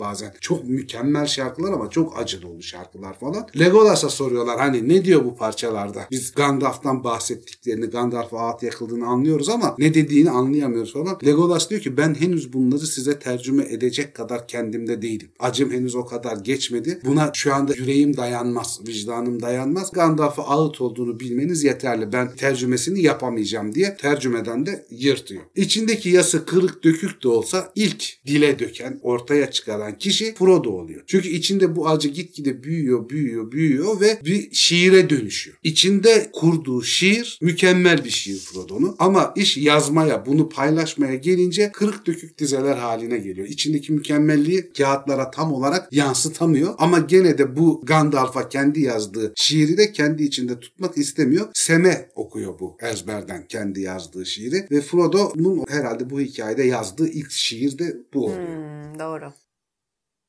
bazen. Çok mükemmel şarkılar ama çok acı dolu şarkılar falan. Legolas'a soruyorlar hani ne diyor bu parçalarda? Biz Gandalf'tan bahsettiklerini, Gandalf'a ağıt yakıldığını anlıyoruz ama ne dediğini anlayamıyoruz falan. Legolas diyor ki ben henüz bunları size tercüme edecek kadar kendimde değilim. Acım henüz o kadar geçmedi. Buna şu anda yüreğim dayanmaz, vicdanım dayanmaz. Gandalf'a ağıt olduğunu bilmeniz yeterli. Ben tercümesini yapamayacağım diye tercümeden de yırtıyor. İçindeki yası kırık dökük de olsa ilk dile döken, ortaya çıkaran kişi Frodo oluyor. Çünkü içinde bu acı gitgide büyüyor, büyüyor, büyüyor ve bir şiire dönüşüyor. İçinde kurduğu şiir mükemmel bir şiir Frodo'nun ama iş yazmaya, bunu paylaşmaya gelince kırık dökük dizeler haline geliyor. İçindeki mükemmelliği kağıtlara tam olarak yansıtamıyor ama gene de bu Gandalf'a kendi yazdığı şiiri de kendi içinde tutmak istemiyor. Seme okuyor bu ezberden kendi yazdığı şiiri ve Frodo'nun herhalde bu hikayede yazdığı ilk şiir de bu oluyor. Hmm, doğru.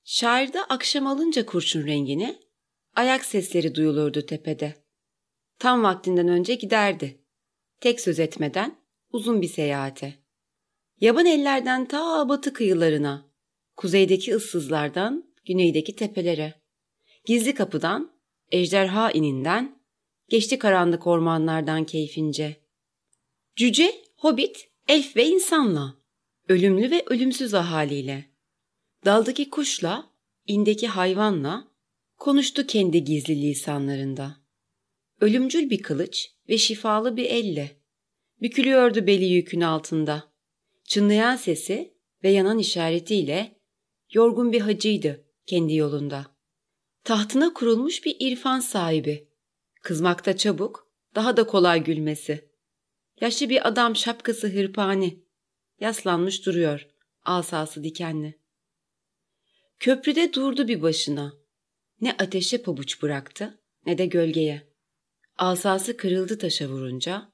Şairde akşam alınca kurşun rengini, ayak sesleri duyulurdu tepede. Tam vaktinden önce giderdi. Tek söz etmeden uzun bir seyahate. Yaban ellerden ta batı kıyılarına, kuzeydeki ıssızlardan güneydeki tepelere, gizli kapıdan, ejderha ininden, geçti karanlık ormanlardan keyfince. Cüce, hobbit, elf ve insanla, ölümlü ve ölümsüz ahaliyle. Daldaki kuşla, indeki hayvanla konuştu kendi gizli lisanlarında. Ölümcül bir kılıç ve şifalı bir elle. Bükülüyordu beli yükün altında. Çınlayan sesi ve yanan işaretiyle yorgun bir hacıydı kendi yolunda. Tahtına kurulmuş bir irfan sahibi. Kızmakta çabuk, daha da kolay gülmesi. Yaşlı bir adam şapkası hırpani. Yaslanmış duruyor, asası dikenli. Köprüde durdu bir başına. Ne ateşe pabuç bıraktı ne de gölgeye. Asası kırıldı taşa vurunca.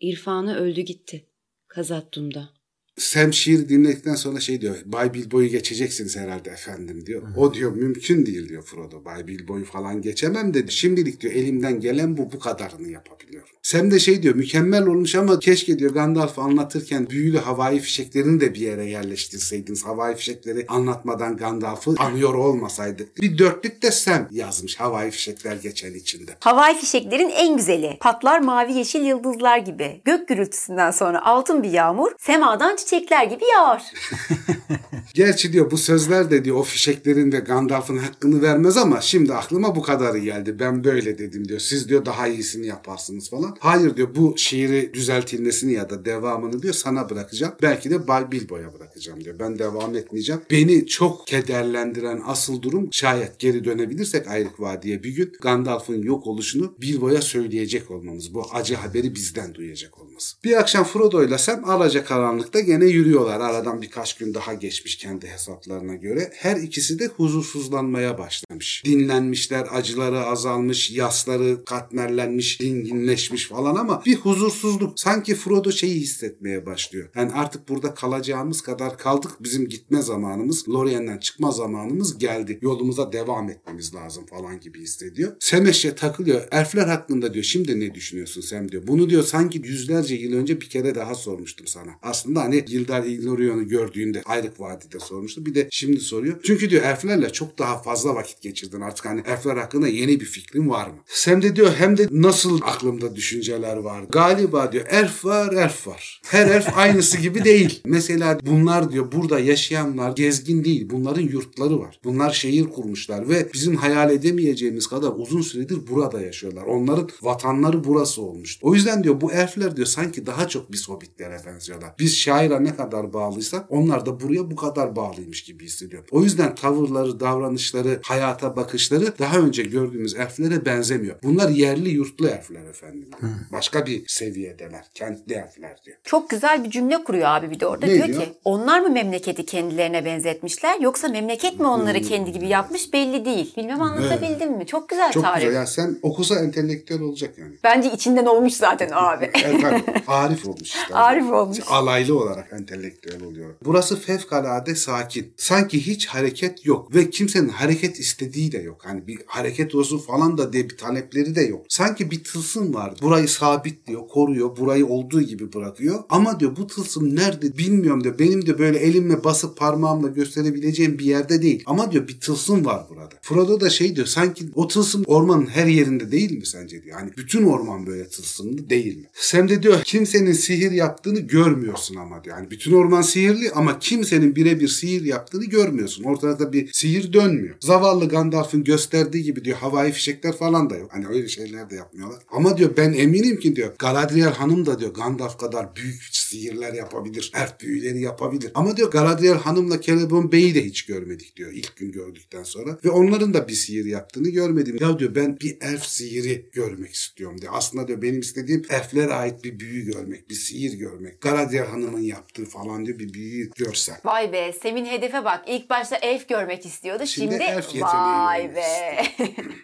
İrfanı öldü gitti. Kazattum'da. Sam şiir dinledikten sonra şey diyor. Bay Bilbo'yu geçeceksiniz herhalde efendim diyor. O diyor mümkün değil diyor Frodo. Bay Bilbo'yu falan geçemem dedi. Şimdilik diyor elimden gelen bu bu kadarını yapabiliyorum. Sam de şey diyor mükemmel olmuş ama keşke diyor Gandalf anlatırken büyülü havai fişeklerini de bir yere yerleştirseydiniz. Havai fişekleri anlatmadan Gandalf'ı anıyor olmasaydık. Bir dörtlük de Sam yazmış havai fişekler geçen içinde. Havai fişeklerin en güzeli. Patlar mavi yeşil yıldızlar gibi. Gök gürültüsünden sonra altın bir yağmur semadan çiçekler gibi yağar. Gerçi diyor bu sözler de diyor o fişeklerin ve Gandalf'ın hakkını vermez ama şimdi aklıma bu kadarı geldi. Ben böyle dedim diyor. Siz diyor daha iyisini yaparsınız falan. Hayır diyor bu şiiri düzeltilmesini ya da devamını diyor sana bırakacağım. Belki de Bay Bilbo'ya bırakacağım diyor. Ben devam etmeyeceğim. Beni çok kederlendiren asıl durum şayet geri dönebilirsek Ayrık Vadi'ye bir gün Gandalf'ın yok oluşunu Bilbo'ya söyleyecek olmamız. Bu acı haberi bizden duyacak olması. Bir akşam Frodo ile Sam alaca karanlıkta gene yürüyorlar. Aradan birkaç gün daha geçmiş kendi hesaplarına göre. Her ikisi de huzursuzlanmaya başlamış. Dinlenmişler, acıları azalmış, yasları katmerlenmiş, dinginleşmiş falan ama bir huzursuzluk. Sanki Frodo şeyi hissetmeye başlıyor. Yani artık burada kalacağımız kadar kaldık. Bizim gitme zamanımız, Lorien'den çıkma zamanımız geldi. Yolumuza devam etmemiz lazım falan gibi hissediyor. Semeş'e takılıyor. Elfler hakkında diyor. Şimdi ne düşünüyorsun Sem diyor. Bunu diyor sanki yüzlerce yıl önce bir kere daha sormuştum sana. Aslında hani Gildar Ilurion'u gördüğünde Ayrık Vadi'de sormuştu. Bir de şimdi soruyor. Çünkü diyor elflerle çok daha fazla vakit geçirdin. Artık hani elfler hakkında yeni bir fikrin var mı? Sem de diyor hem de nasıl aklımda düşünceler var. Galiba diyor elf var elf var. Her elf aynısı gibi değil. Mesela bunlar diyor burada yaşayanlar gezgin değil. Bunların yurtları var. Bunlar şehir kurmuşlar ve bizim hayal edemeyeceğimiz kadar uzun süredir burada yaşıyorlar. Onların vatanları burası olmuş. O yüzden diyor bu elfler diyor sanki daha çok biz hobbitlere benziyorlar. Biz şaira ne kadar bağlıysak onlar da buraya bu kadar bağlıymış gibi hissediyor. O yüzden tavırları, davranışları, hayata bakışları daha önce gördüğümüz elflere benzemiyor. Bunlar yerli yurtlu elfler efendim. Başka bir seviyedeler. Kentli elfler diyor. Çok güzel bir cümle kuruyor abi bir de orada. Ne diyor, diyor? ki onlar mı memleketi kendilerine benzetmişler yoksa memleket mi onları kendi gibi yapmış belli değil. Bilmem anlatabildim mi? Çok güzel Çok tarif. güzel. Yani sen okusa entelektüel olacak yani. Bence içinden olmuş zaten abi. Efendim, Arif olmuş işte. Arif olmuş. Alaylı olarak entelektüel oluyor. Burası fevkalade sakin. Sanki hiç hareket yok ve kimsenin hareket istediği de yok. Hani bir hareket olsun falan da diye bir talepleri de yok. Sanki bir tılsım var. Burayı sabitliyor, koruyor. Burayı olduğu gibi bırakıyor. Ama diyor bu tılsım nerede bilmiyorum diyor. Benim de böyle elimle basıp parmağımla gösterebileceğim bir yerde değil. Ama diyor bir tılsım var burada. Frodo da şey diyor sanki o tılsım ormanın her yerinde değil mi sence diyor. Hani bütün orman böyle tılsımlı değil mi? Sam de diyor kimsenin sihir yaptığını görmüyorsun ama diyor. Yani bütün orman sihirli ama kimsenin birebir sihir yaptığını görmüyorsun. Ortada bir sihir dönmüyor. Zavallı Gandalf'ın gösterdiği gibi diyor havai fişekler falan da yok. Hani öyle şeyler de yapmıyorlar. Ama diyor ben eminim ki diyor Galadriel hanım da diyor Gandalf kadar büyük sihirler yapabilir. Elf büyüleri yapabilir. Ama diyor Galadriel hanımla Celeborn Bey'i de hiç görmedik diyor ilk gün gördükten sonra. Ve onların da bir sihir yaptığını görmedim. Ya diyor ben bir elf sihiri görmek istiyorum diyor. Aslında diyor benim istediğim elflere ait bir büyü görmek, bir sihir görmek. Galadriel hanımın yaptığı falan diyor bir büyü görsem. Vay be Sem'in hedefe bak. İlk başta elf görmek istiyordu. Şimdi Şimdi, elf vay be.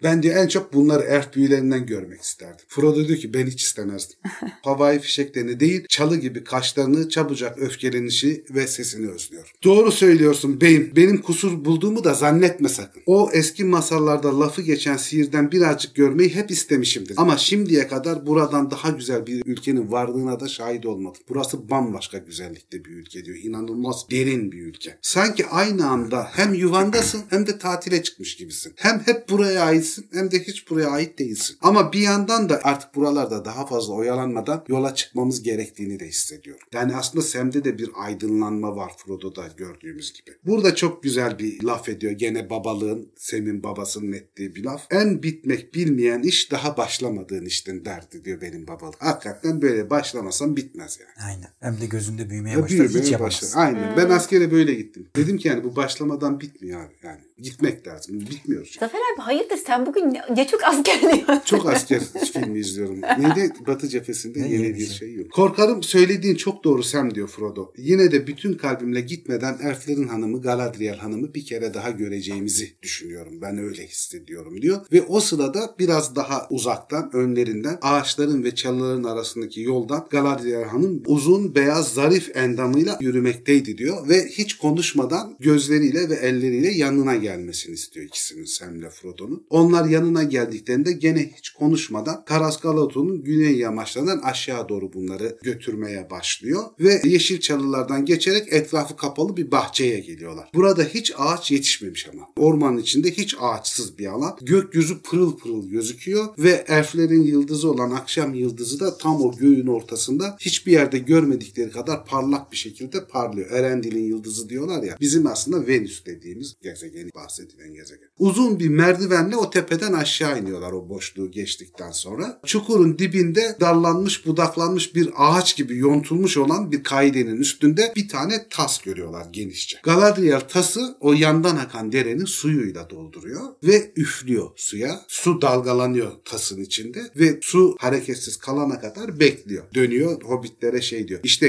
Ben diyor en çok bunları elf büyülerinden görmek isterdim. Frodo diyor ki ben hiç istemezdim. Havai fişeklerini değil çalı gibi kaşlarını çabucak öfkelenişi ve sesini özlüyorum. Doğru söylüyorsun beyim. Benim kusur bulduğumu da zannetme sakın. O eski masallarda lafı geçen sihirden birazcık görmeyi hep istemişimdir. Ama şimdiye kadar buradan daha güzel bir ülkenin varlığına da şahit olmadım. Burası bambaşka güzellikte bir ülke diyor. İnanılmaz derin bir ülke. Sanki aynı anda hem yuvandasın hem de tatile çıkmış gibisin. Hem hep buraya aitsin hem de hiç buraya ait değilsin. Ama bir yandan da artık buralarda daha fazla oyalanmadan yola çıkmamız gerektiğini de hissediyorum. Yani aslında Sam'de de bir aydınlanma var Frodo'da gördüğümüz gibi. Burada çok güzel bir laf ediyor. Gene babalığın, Sam'in babasının ettiği bir laf. En bitmek bilmeyen iş daha başlamadığın işten derdi diyor benim babalık. Hakikaten böyle başlamasan bitmez yani. Aynen. Hem de gözünde büyümeye Ya başlar. büyümeye Hiç başlar. Aynen. Ben askere böyle gittim. Dedim ki yani bu başlamadan bitmiyor abi. Yani gitmek lazım. Bitmiyor. çünkü. Zafer abi hayırdır sen bugün ne, ne çok askerliyor. Çok asker filmi izliyorum. Neydi? Batı cephesinde Ne yeni bir şey. şey yok. Korkarım söylediğin çok doğru Sam diyor Frodo. Yine de bütün kalbimle gitmeden elflerin hanımı Galadriel hanımı bir kere daha göreceğimizi düşünüyorum. Ben öyle hissediyorum diyor. Ve o sırada biraz daha uzaktan önlerinden ağaçların ve çalıların arasındaki yoldan Galadriel hanım uzun beyaz zarif endamıyla yürümekteydi diyor. Ve hiç konuşmadan gözleriyle ve elleriyle yanına gelmesini istiyor ikisinin Sam'le Frodo'nun. Onlar yanına geldiklerinde gene hiç konuşmadan Karaskalotu'nun güney yamaçlarından aşağı doğru bunları götürmeye başlıyor. Ve yeşil çalılardan geçerek etrafı kapalı bir bahçeye geliyorlar. Burada hiç ağaç yetişmemiş ama. Ormanın içinde hiç ağaçsız bir alan. Gökyüzü pırıl pırıl gözüküyor ve elflerin yıldızı olan akşam yıldızı da tam o göğün ortasında hiçbir yerde görmedikleri kadar parlak bir şekilde parlıyor. Erendil'in yıldızı diyorlar ya. Bizim aslında Venüs dediğimiz gezegeni bahsedilen gezegen. Uzun bir merdivenle o tepeden aşağı iniyorlar o boşluğu geçtikten sonra. Çukurun dibinde dallanmış, budaklanmış bir ağaç gibi yontulmuş olan bir kaidenin üstünde bir tane tas görüyorlar genişçe. Galadriel tası o yandan akan derenin suyuyla dolduruyor ve üflüyor suya. Su dalgalanıyor tasın içinde ve su hareketsiz kalana kadar bekliyor. Dönüyor hobbitlere şey diyor. İşte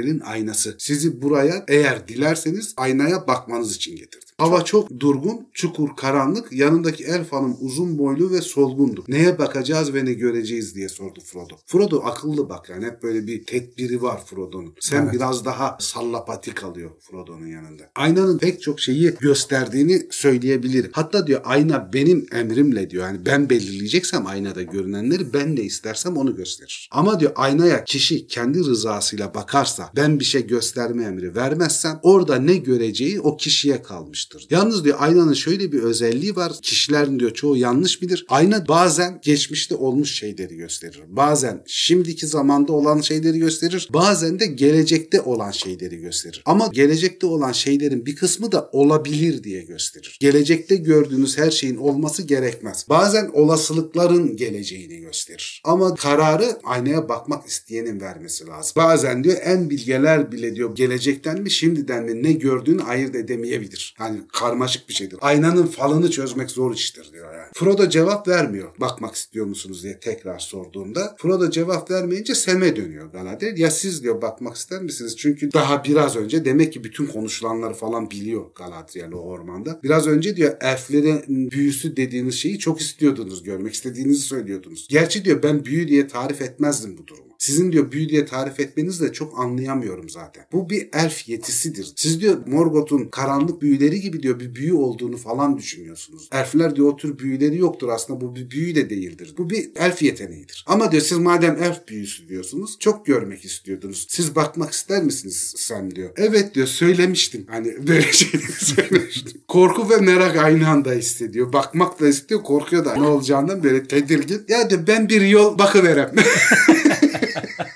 Galadriel'in aynası. Sizi buraya eğer dilerseniz aynaya bakmanız için getirdim. Hava çok durgun, çukur, karanlık. Yanındaki elf hanım uzun boylu ve solgundu. Neye bakacağız ve ne göreceğiz diye sordu Frodo. Frodo akıllı bak yani hep böyle bir tedbiri var Frodo'nun. Sen Evet. biraz daha sallapati kalıyor Frodo'nun yanında. Aynanın pek çok şeyi gösterdiğini söyleyebilirim. Hatta diyor ayna benim emrimle diyor. Yani ben belirleyeceksem aynada görünenleri ben de istersem onu gösterir. Ama diyor aynaya kişi kendi rızasıyla bakarsa ben bir şey gösterme emri vermezsem orada ne göreceği o kişiye kalmıştır. Yalnız diyor aynanın şöyle bir özelliği var. Kişilerin diyor çoğu yanlış bilir. Ayna bazen geçmişte olmuş şeyleri gösterir. Bazen şimdiki zamanda olan şeyleri gösterir. Bazen de gelecekte olan şeyleri gösterir. Ama gelecekte olan şeylerin bir kısmı da olabilir diye gösterir. Gelecekte gördüğünüz her şeyin olması gerekmez. Bazen olasılıkların geleceğini gösterir. Ama kararı aynaya bakmak isteyenin vermesi lazım. Bazen diyor en bilgeler bile diyor gelecekten mi şimdiden mi ne gördüğünü ayırt edemeyebilir. Karmaşık bir şeydir. Aynanın falını çözmek zor iştir diyor yani. Frodo cevap vermiyor. Bakmak istiyor musunuz diye tekrar sorduğunda. Frodo cevap vermeyince Sem'e dönüyor Galadriel. Ya siz diyor bakmak ister misiniz? Çünkü daha biraz önce demek ki bütün konuşulanları falan biliyor Galadriel o ormanda. Biraz önce diyor elflerin büyüsü dediğiniz şeyi çok istiyordunuz görmek istediğinizi söylüyordunuz. Gerçi diyor ben büyü diye tarif etmezdim bu durumu. Sizin diyor büyü diye tarif etmenizi de çok anlayamıyorum zaten. Bu bir elf yetisidir. Siz diyor Morgoth'un karanlık büyüleri gibi diyor bir büyü olduğunu falan düşünüyorsunuz. Elfler diyor o tür büyüleri yoktur aslında bu bir büyü de değildir. Bu bir elf yeteneğidir. Ama diyor siz madem elf büyüsü diyorsunuz çok görmek istiyordunuz. Siz bakmak ister misiniz Sam diyor. Evet diyor söylemiştim. Hani böyle şeyleri söylemiştim. Korku ve merak aynı anda hissediyor. Bakmak da istiyor korkuyor da ne olacağından böyle tedirgin. Ya diyor ben bir yol bakıverem.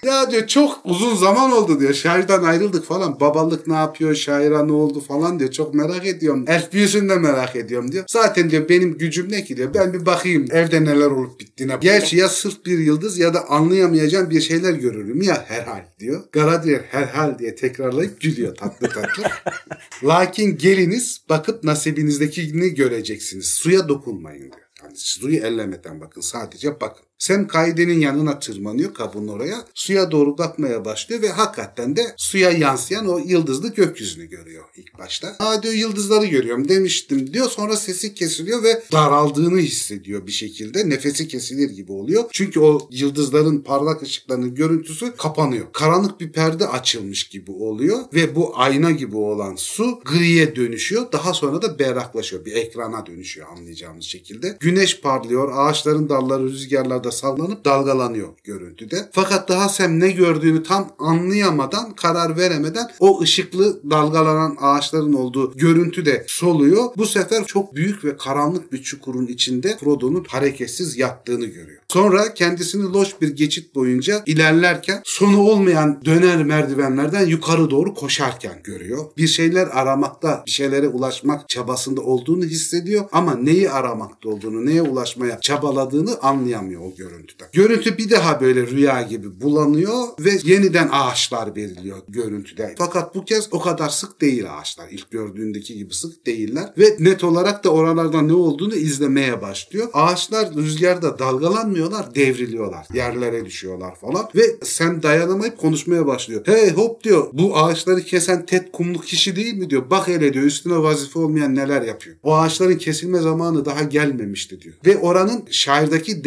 Ya diyor çok uzun zaman oldu diyor. Şairden ayrıldık falan. Babalık ne yapıyor? Şaira ne oldu falan diyor. Çok merak ediyorum. Elf büyüsünü de merak ediyorum diyor. Zaten diyor benim gücüm ne ki diyor. Ben bir bakayım evde neler olup bittiğine. Gerçi ya sırf bir yıldız ya da anlayamayacağım bir şeyler görürüm ya herhal diyor. Galadriel herhal diye tekrarlayıp gülüyor tatlı tatlı. Lakin geliniz bakıp nasibinizdekini göreceksiniz. Suya dokunmayın diyor. Yani suyu ellemeden bakın sadece bakın. Sem kaidenin yanına tırmanıyor kabın oraya. Suya doğru bakmaya başlıyor ve hakikaten de suya yansıyan o yıldızlı gökyüzünü görüyor ilk başta. Aa diyor yıldızları görüyorum demiştim diyor. Sonra sesi kesiliyor ve daraldığını hissediyor bir şekilde. Nefesi kesilir gibi oluyor. Çünkü o yıldızların parlak ışıklarının görüntüsü kapanıyor. Karanlık bir perde açılmış gibi oluyor ve bu ayna gibi olan su griye dönüşüyor. Daha sonra da berraklaşıyor. Bir ekrana dönüşüyor anlayacağımız şekilde. Güneş parlıyor. Ağaçların dalları rüzgarlarda sallanıp dalgalanıyor görüntüde. Fakat daha Sam ne gördüğünü tam anlayamadan, karar veremeden o ışıklı dalgalanan ağaçların olduğu görüntü de soluyor. Bu sefer çok büyük ve karanlık bir çukurun içinde Frodo'nun hareketsiz yattığını görüyor. Sonra kendisini loş bir geçit boyunca ilerlerken sonu olmayan döner merdivenlerden yukarı doğru koşarken görüyor. Bir şeyler aramakta, bir şeylere ulaşmak çabasında olduğunu hissediyor ama neyi aramakta olduğunu, neye ulaşmaya çabaladığını anlayamıyor görüntüde. Görüntü bir daha böyle rüya gibi bulanıyor ve yeniden ağaçlar belirliyor görüntüde. Fakat bu kez o kadar sık değil ağaçlar. İlk gördüğündeki gibi sık değiller ve net olarak da oralarda ne olduğunu izlemeye başlıyor. Ağaçlar rüzgarda dalgalanmıyorlar, devriliyorlar. Yerlere düşüyorlar falan ve sen dayanamayıp konuşmaya başlıyor. Hey hop diyor bu ağaçları kesen tet kumlu kişi değil mi diyor. Bak hele diyor üstüne vazife olmayan neler yapıyor. O ağaçların kesilme zamanı daha gelmemişti diyor. Ve oranın şairdeki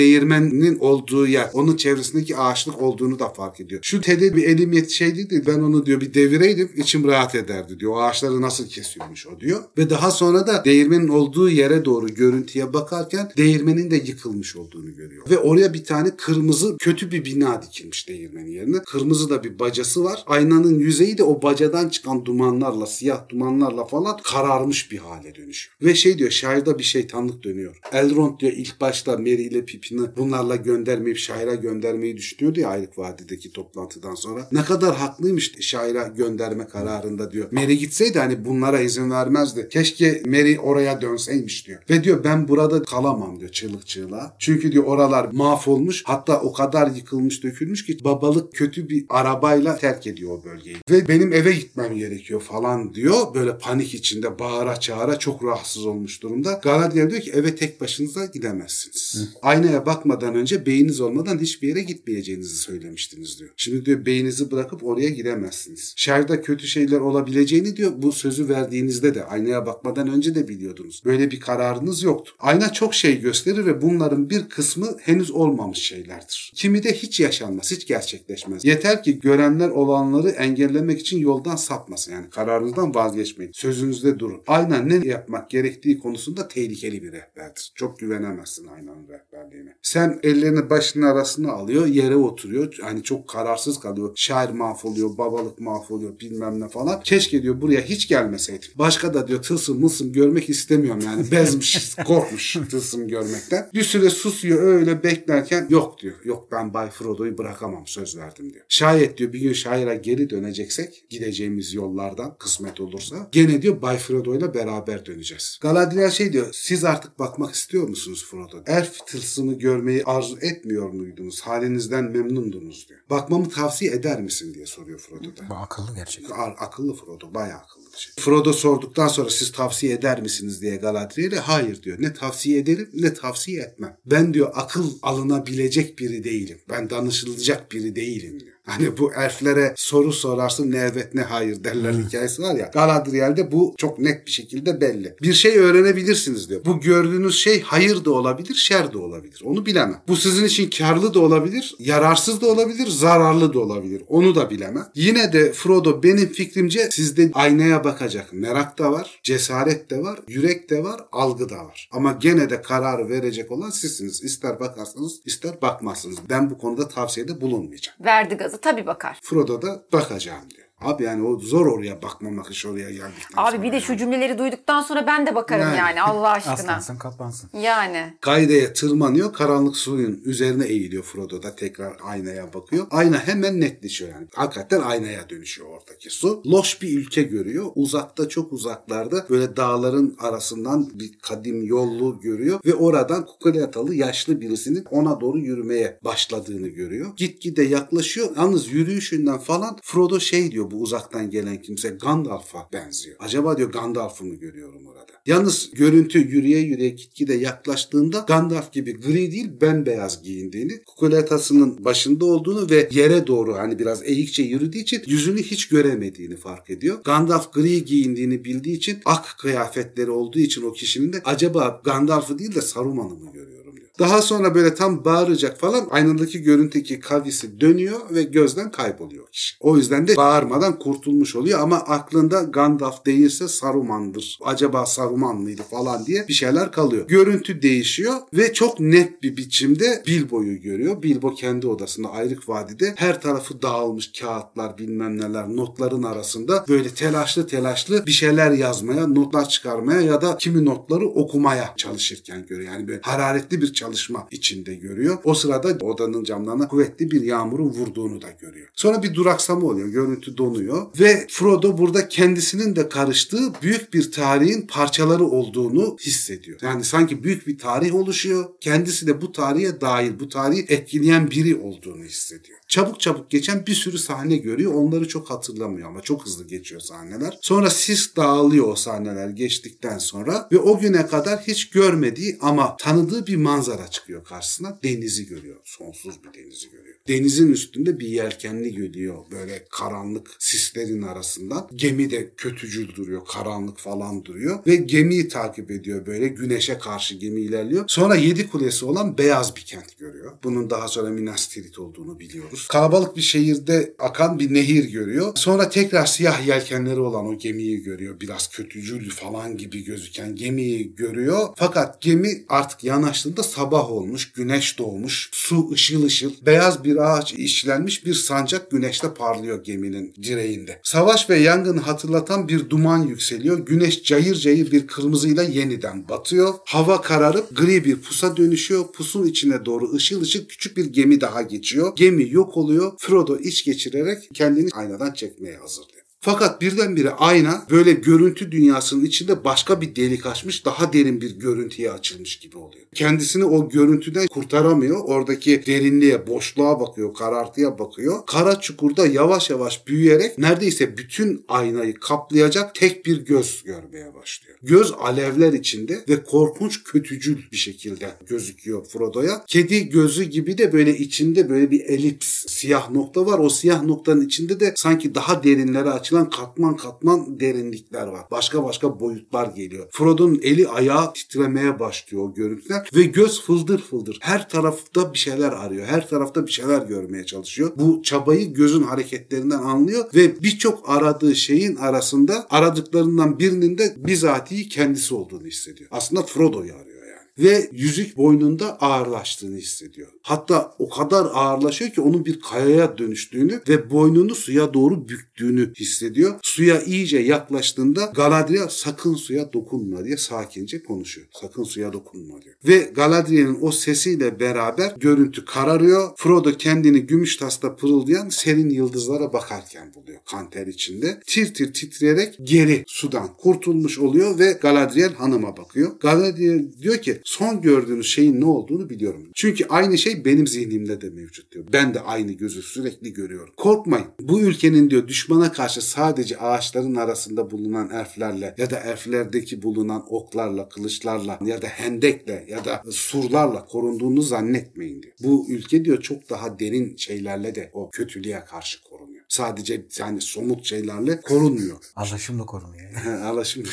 değirmenin olduğu yer, onun çevresindeki ağaçlık olduğunu da fark ediyor. Şu tede bir elim yetişeydi ben onu diyor bir devireydim içim rahat ederdi diyor. O ağaçları nasıl kesiyormuş o diyor. Ve daha sonra da değirmenin olduğu yere doğru görüntüye bakarken değirmenin de yıkılmış olduğunu görüyor. Ve oraya bir tane kırmızı kötü bir bina dikilmiş değirmenin yerine. Kırmızı da bir bacası var. Aynanın yüzeyi de o bacadan çıkan dumanlarla, siyah dumanlarla falan kararmış bir hale dönüşüyor. Ve şey diyor şairde bir şeytanlık dönüyor. Elrond diyor ilk başta Merry ile Pippin'i bunlarla Karla göndermeyip şaira göndermeyi düşünüyordu ya Ayrık Vadi'deki toplantıdan sonra. Ne kadar haklıymış şaira gönderme kararında diyor. Mary gitseydi hani bunlara izin vermezdi. Keşke Mary oraya dönseymiş diyor. Ve diyor ben burada kalamam diyor çığlık çığlığa. Çünkü diyor oralar mahvolmuş. Hatta o kadar yıkılmış dökülmüş ki babalık kötü bir arabayla terk ediyor o bölgeyi. Ve benim eve gitmem gerekiyor falan diyor. Böyle panik içinde bağıra çağıra çok rahatsız olmuş durumda. Galadriel diyor ki eve tek başınıza gidemezsiniz. Aynaya bakmadan önce beyniniz olmadan hiçbir yere gitmeyeceğinizi söylemiştiniz diyor. Şimdi diyor beyninizi bırakıp oraya gidemezsiniz. Şer'de kötü şeyler olabileceğini diyor bu sözü verdiğinizde de aynaya bakmadan önce de biliyordunuz. Böyle bir kararınız yoktu. Ayna çok şey gösterir ve bunların bir kısmı henüz olmamış şeylerdir. Kimi de hiç yaşanmaz, hiç gerçekleşmez. Yeter ki görenler olanları engellemek için yoldan sapmasın. Yani kararınızdan vazgeçmeyin. Sözünüzde durun. Ayna ne yapmak gerektiği konusunda tehlikeli bir rehberdir. Çok güvenemezsin aynanın rehberliğine. Sen ellerini başının arasına alıyor, yere oturuyor. Hani çok kararsız kalıyor. Şair mahvoluyor, babalık mahvoluyor, bilmem ne falan. Keşke diyor buraya hiç gelmeseydim. Başka da diyor tılsım mısım görmek istemiyorum yani. Bezmiş, korkmuş tılsım görmekten. Bir süre susuyor öyle beklerken yok diyor. Yok ben Bay Frodo'yu bırakamam söz verdim diyor. Şayet diyor bir gün şaira geri döneceksek gideceğimiz yollardan kısmet olursa gene diyor Bay Frodo'yla beraber döneceğiz. Galadriel şey diyor siz artık bakmak istiyor musunuz Frodo? Elf tılsımı görmeyi arzu etmiyor muydunuz? Halinizden memnundunuz diyor. Bakmamı tavsiye eder misin diye soruyor Frodo da. Bu akıllı gerçekten. Ar- akıllı Frodo, bayağı akıllı şey. Frodo sorduktan sonra siz tavsiye eder misiniz diye Galadriel'e hayır diyor. Ne tavsiye ederim ne tavsiye etmem. Ben diyor akıl alınabilecek biri değilim. Ben danışılacak biri değilim diyor. Hani bu elflere soru sorarsın ne evet ne hayır derler hikayesi var ya. Galadriel'de bu çok net bir şekilde belli. Bir şey öğrenebilirsiniz diyor. Bu gördüğünüz şey hayır da olabilir, şer de olabilir. Onu bilemem. Bu sizin için karlı da olabilir, yararsız da olabilir, zararlı da olabilir. Onu da bilemem. Yine de Frodo benim fikrimce sizde aynaya bakacak merak da var, cesaret de var, yürek de var, algı da var. Ama gene de kararı verecek olan sizsiniz. İster bakarsanız ister bakmazsınız. Ben bu konuda tavsiyede bulunmayacağım. Verdi gazı tabii bakar. Frodo da bakacağım diyor. Abi yani o zor oraya bakmamak iş oraya geldikten Abi sonra bir de yani. şu cümleleri duyduktan sonra ben de bakarım Yani. yani, Allah aşkına. Aslansın kaplansın. Yani. Gayda'ya tırmanıyor. Karanlık suyun üzerine eğiliyor Frodo da tekrar aynaya bakıyor. Ayna hemen netleşiyor yani. Hakikaten aynaya dönüşüyor oradaki su. Loş bir ülke görüyor. Uzakta çok uzaklarda böyle dağların arasından bir kadim yollu görüyor ve oradan Kukuleatalı yaşlı birisinin ona doğru yürümeye başladığını görüyor. Gitgide yaklaşıyor. Yalnız yürüyüşünden falan Frodo şey diyor bu uzaktan gelen kimse Gandalf'a benziyor. Acaba diyor Gandalf'ı mı görüyorum orada? Yalnız görüntü yürüye yürüye gitgide yaklaştığında Gandalf gibi gri değil bembeyaz giyindiğini, kukulatasının başında olduğunu ve yere doğru hani biraz eğikçe yürüdüğü için yüzünü hiç göremediğini fark ediyor. Gandalf gri giyindiğini bildiği için ak kıyafetleri olduğu için o kişinin de acaba Gandalf'ı değil de Saruman'ı mı görüyorum diyor. Daha sonra böyle tam bağıracak falan aynadaki görüntüdeki kavisi dönüyor ve gözden kayboluyor kişi. O yüzden de bağırmadan kurtulmuş oluyor ama aklında Gandalf değilse Saruman'dır. Acaba Saruman mıydı falan diye bir şeyler kalıyor. Görüntü değişiyor ve çok net bir biçimde Bilbo'yu görüyor. Bilbo kendi odasında Ayrık Vadi'de her tarafı dağılmış kağıtlar bilmem neler notların arasında böyle telaşlı telaşlı bir şeyler yazmaya, notlar çıkarmaya ya da kimi notları okumaya çalışırken görüyor. Yani böyle hararetli bir çalışma içinde görüyor. O sırada odanın camlarına kuvvetli bir yağmurun vurduğunu da görüyor. Sonra bir duraksama oluyor. Görüntü donuyor ve Frodo burada kendisinin de karıştığı büyük bir tarihin parçaları olduğunu hissediyor. Yani sanki büyük bir tarih oluşuyor. Kendisi de bu tarihe dair, bu tarihi etkileyen biri olduğunu hissediyor. Çabuk çabuk geçen bir sürü sahne görüyor. Onları çok hatırlamıyor ama çok hızlı geçiyor sahneler. Sonra sis dağılıyor o sahneler geçtikten sonra ve o güne kadar hiç görmediği ama tanıdığı bir manzara çıkıyor karşısına. Denizi görüyor. Sonsuz bir denizi görüyor. Denizin üstünde bir yelkenli görüyor. Böyle karanlık sislerin arasından. Gemi de kötücül duruyor. Karanlık falan duruyor. Ve gemiyi takip ediyor böyle. Güneşe karşı gemi ilerliyor. Sonra yedi kulesi olan beyaz bir kent görüyor. Bunun daha sonra Minas Tirith olduğunu biliyoruz. Kalabalık bir şehirde akan bir nehir görüyor. Sonra tekrar siyah yelkenleri olan o gemiyi görüyor. Biraz kötücül falan gibi gözüken gemiyi görüyor. Fakat gemi artık yanaştığında sabah olmuş, güneş doğmuş, su ışıl ışıl, beyaz bir ağaç işlenmiş bir sancak güneşte parlıyor geminin direğinde. Savaş ve yangını hatırlatan bir duman yükseliyor. Güneş cayır cayır bir kırmızıyla yeniden batıyor. Hava kararıp gri bir pusa dönüşüyor. Pusun içine doğru ışıl ışıl küçük bir gemi daha geçiyor. Gemi yok oluyor. Frodo iç geçirerek kendini aynadan çekmeye hazırlıyor. Fakat birdenbire ayna böyle görüntü dünyasının içinde başka bir delik açmış, daha derin bir görüntüye açılmış gibi oluyor. Kendisini o görüntüden kurtaramıyor. Oradaki derinliğe, boşluğa bakıyor, karartıya bakıyor. Kara çukurda yavaş yavaş büyüyerek neredeyse bütün aynayı kaplayacak tek bir göz görmeye başlıyor. Göz alevler içinde ve korkunç kötücül bir şekilde gözüküyor Frodo'ya. Kedi gözü gibi de böyle içinde böyle bir elips, siyah nokta var. O siyah noktanın içinde de sanki daha derinlere açılan katman katman derinlikler var. Başka başka boyutlar geliyor. Frodo'nun eli ayağı titremeye başlıyor o görüntüler ve göz fıldır fıldır. Her tarafta bir şeyler arıyor. Her tarafta bir şeyler görmeye çalışıyor. Bu çabayı gözün hareketlerinden anlıyor ve birçok aradığı şeyin arasında aradıklarından birinin de bizatihi kendisi olduğunu hissediyor. Aslında Frodo'yu arıyor ve yüzük boynunda ağırlaştığını hissediyor. Hatta o kadar ağırlaşıyor ki onun bir kayaya dönüştüğünü ve boynunu suya doğru büktüğünü hissediyor. Suya iyice yaklaştığında Galadriel sakın suya dokunma diye sakince konuşuyor. Sakın suya dokunma diyor. Ve Galadriel'in o sesiyle beraber görüntü kararıyor. Frodo kendini gümüş tasta pırıldayan serin yıldızlara bakarken buluyor kanter içinde. Tir tir titreyerek geri sudan kurtulmuş oluyor ve Galadriel hanıma bakıyor. Galadriel diyor ki son gördüğünüz şeyin ne olduğunu biliyorum. Çünkü aynı şey benim zihnimde de mevcut diyor. Ben de aynı gözü sürekli görüyorum. Korkmayın. Bu ülkenin diyor düşmana karşı sadece ağaçların arasında bulunan elflerle ya da elflerdeki bulunan oklarla, kılıçlarla ya da hendekle ya da surlarla korunduğunu zannetmeyin diyor. Bu ülke diyor çok daha derin şeylerle de o kötülüğe karşı korunuyor. Sadece yani somut şeylerle korunmuyor. Alaşımla korunuyor. Alaşım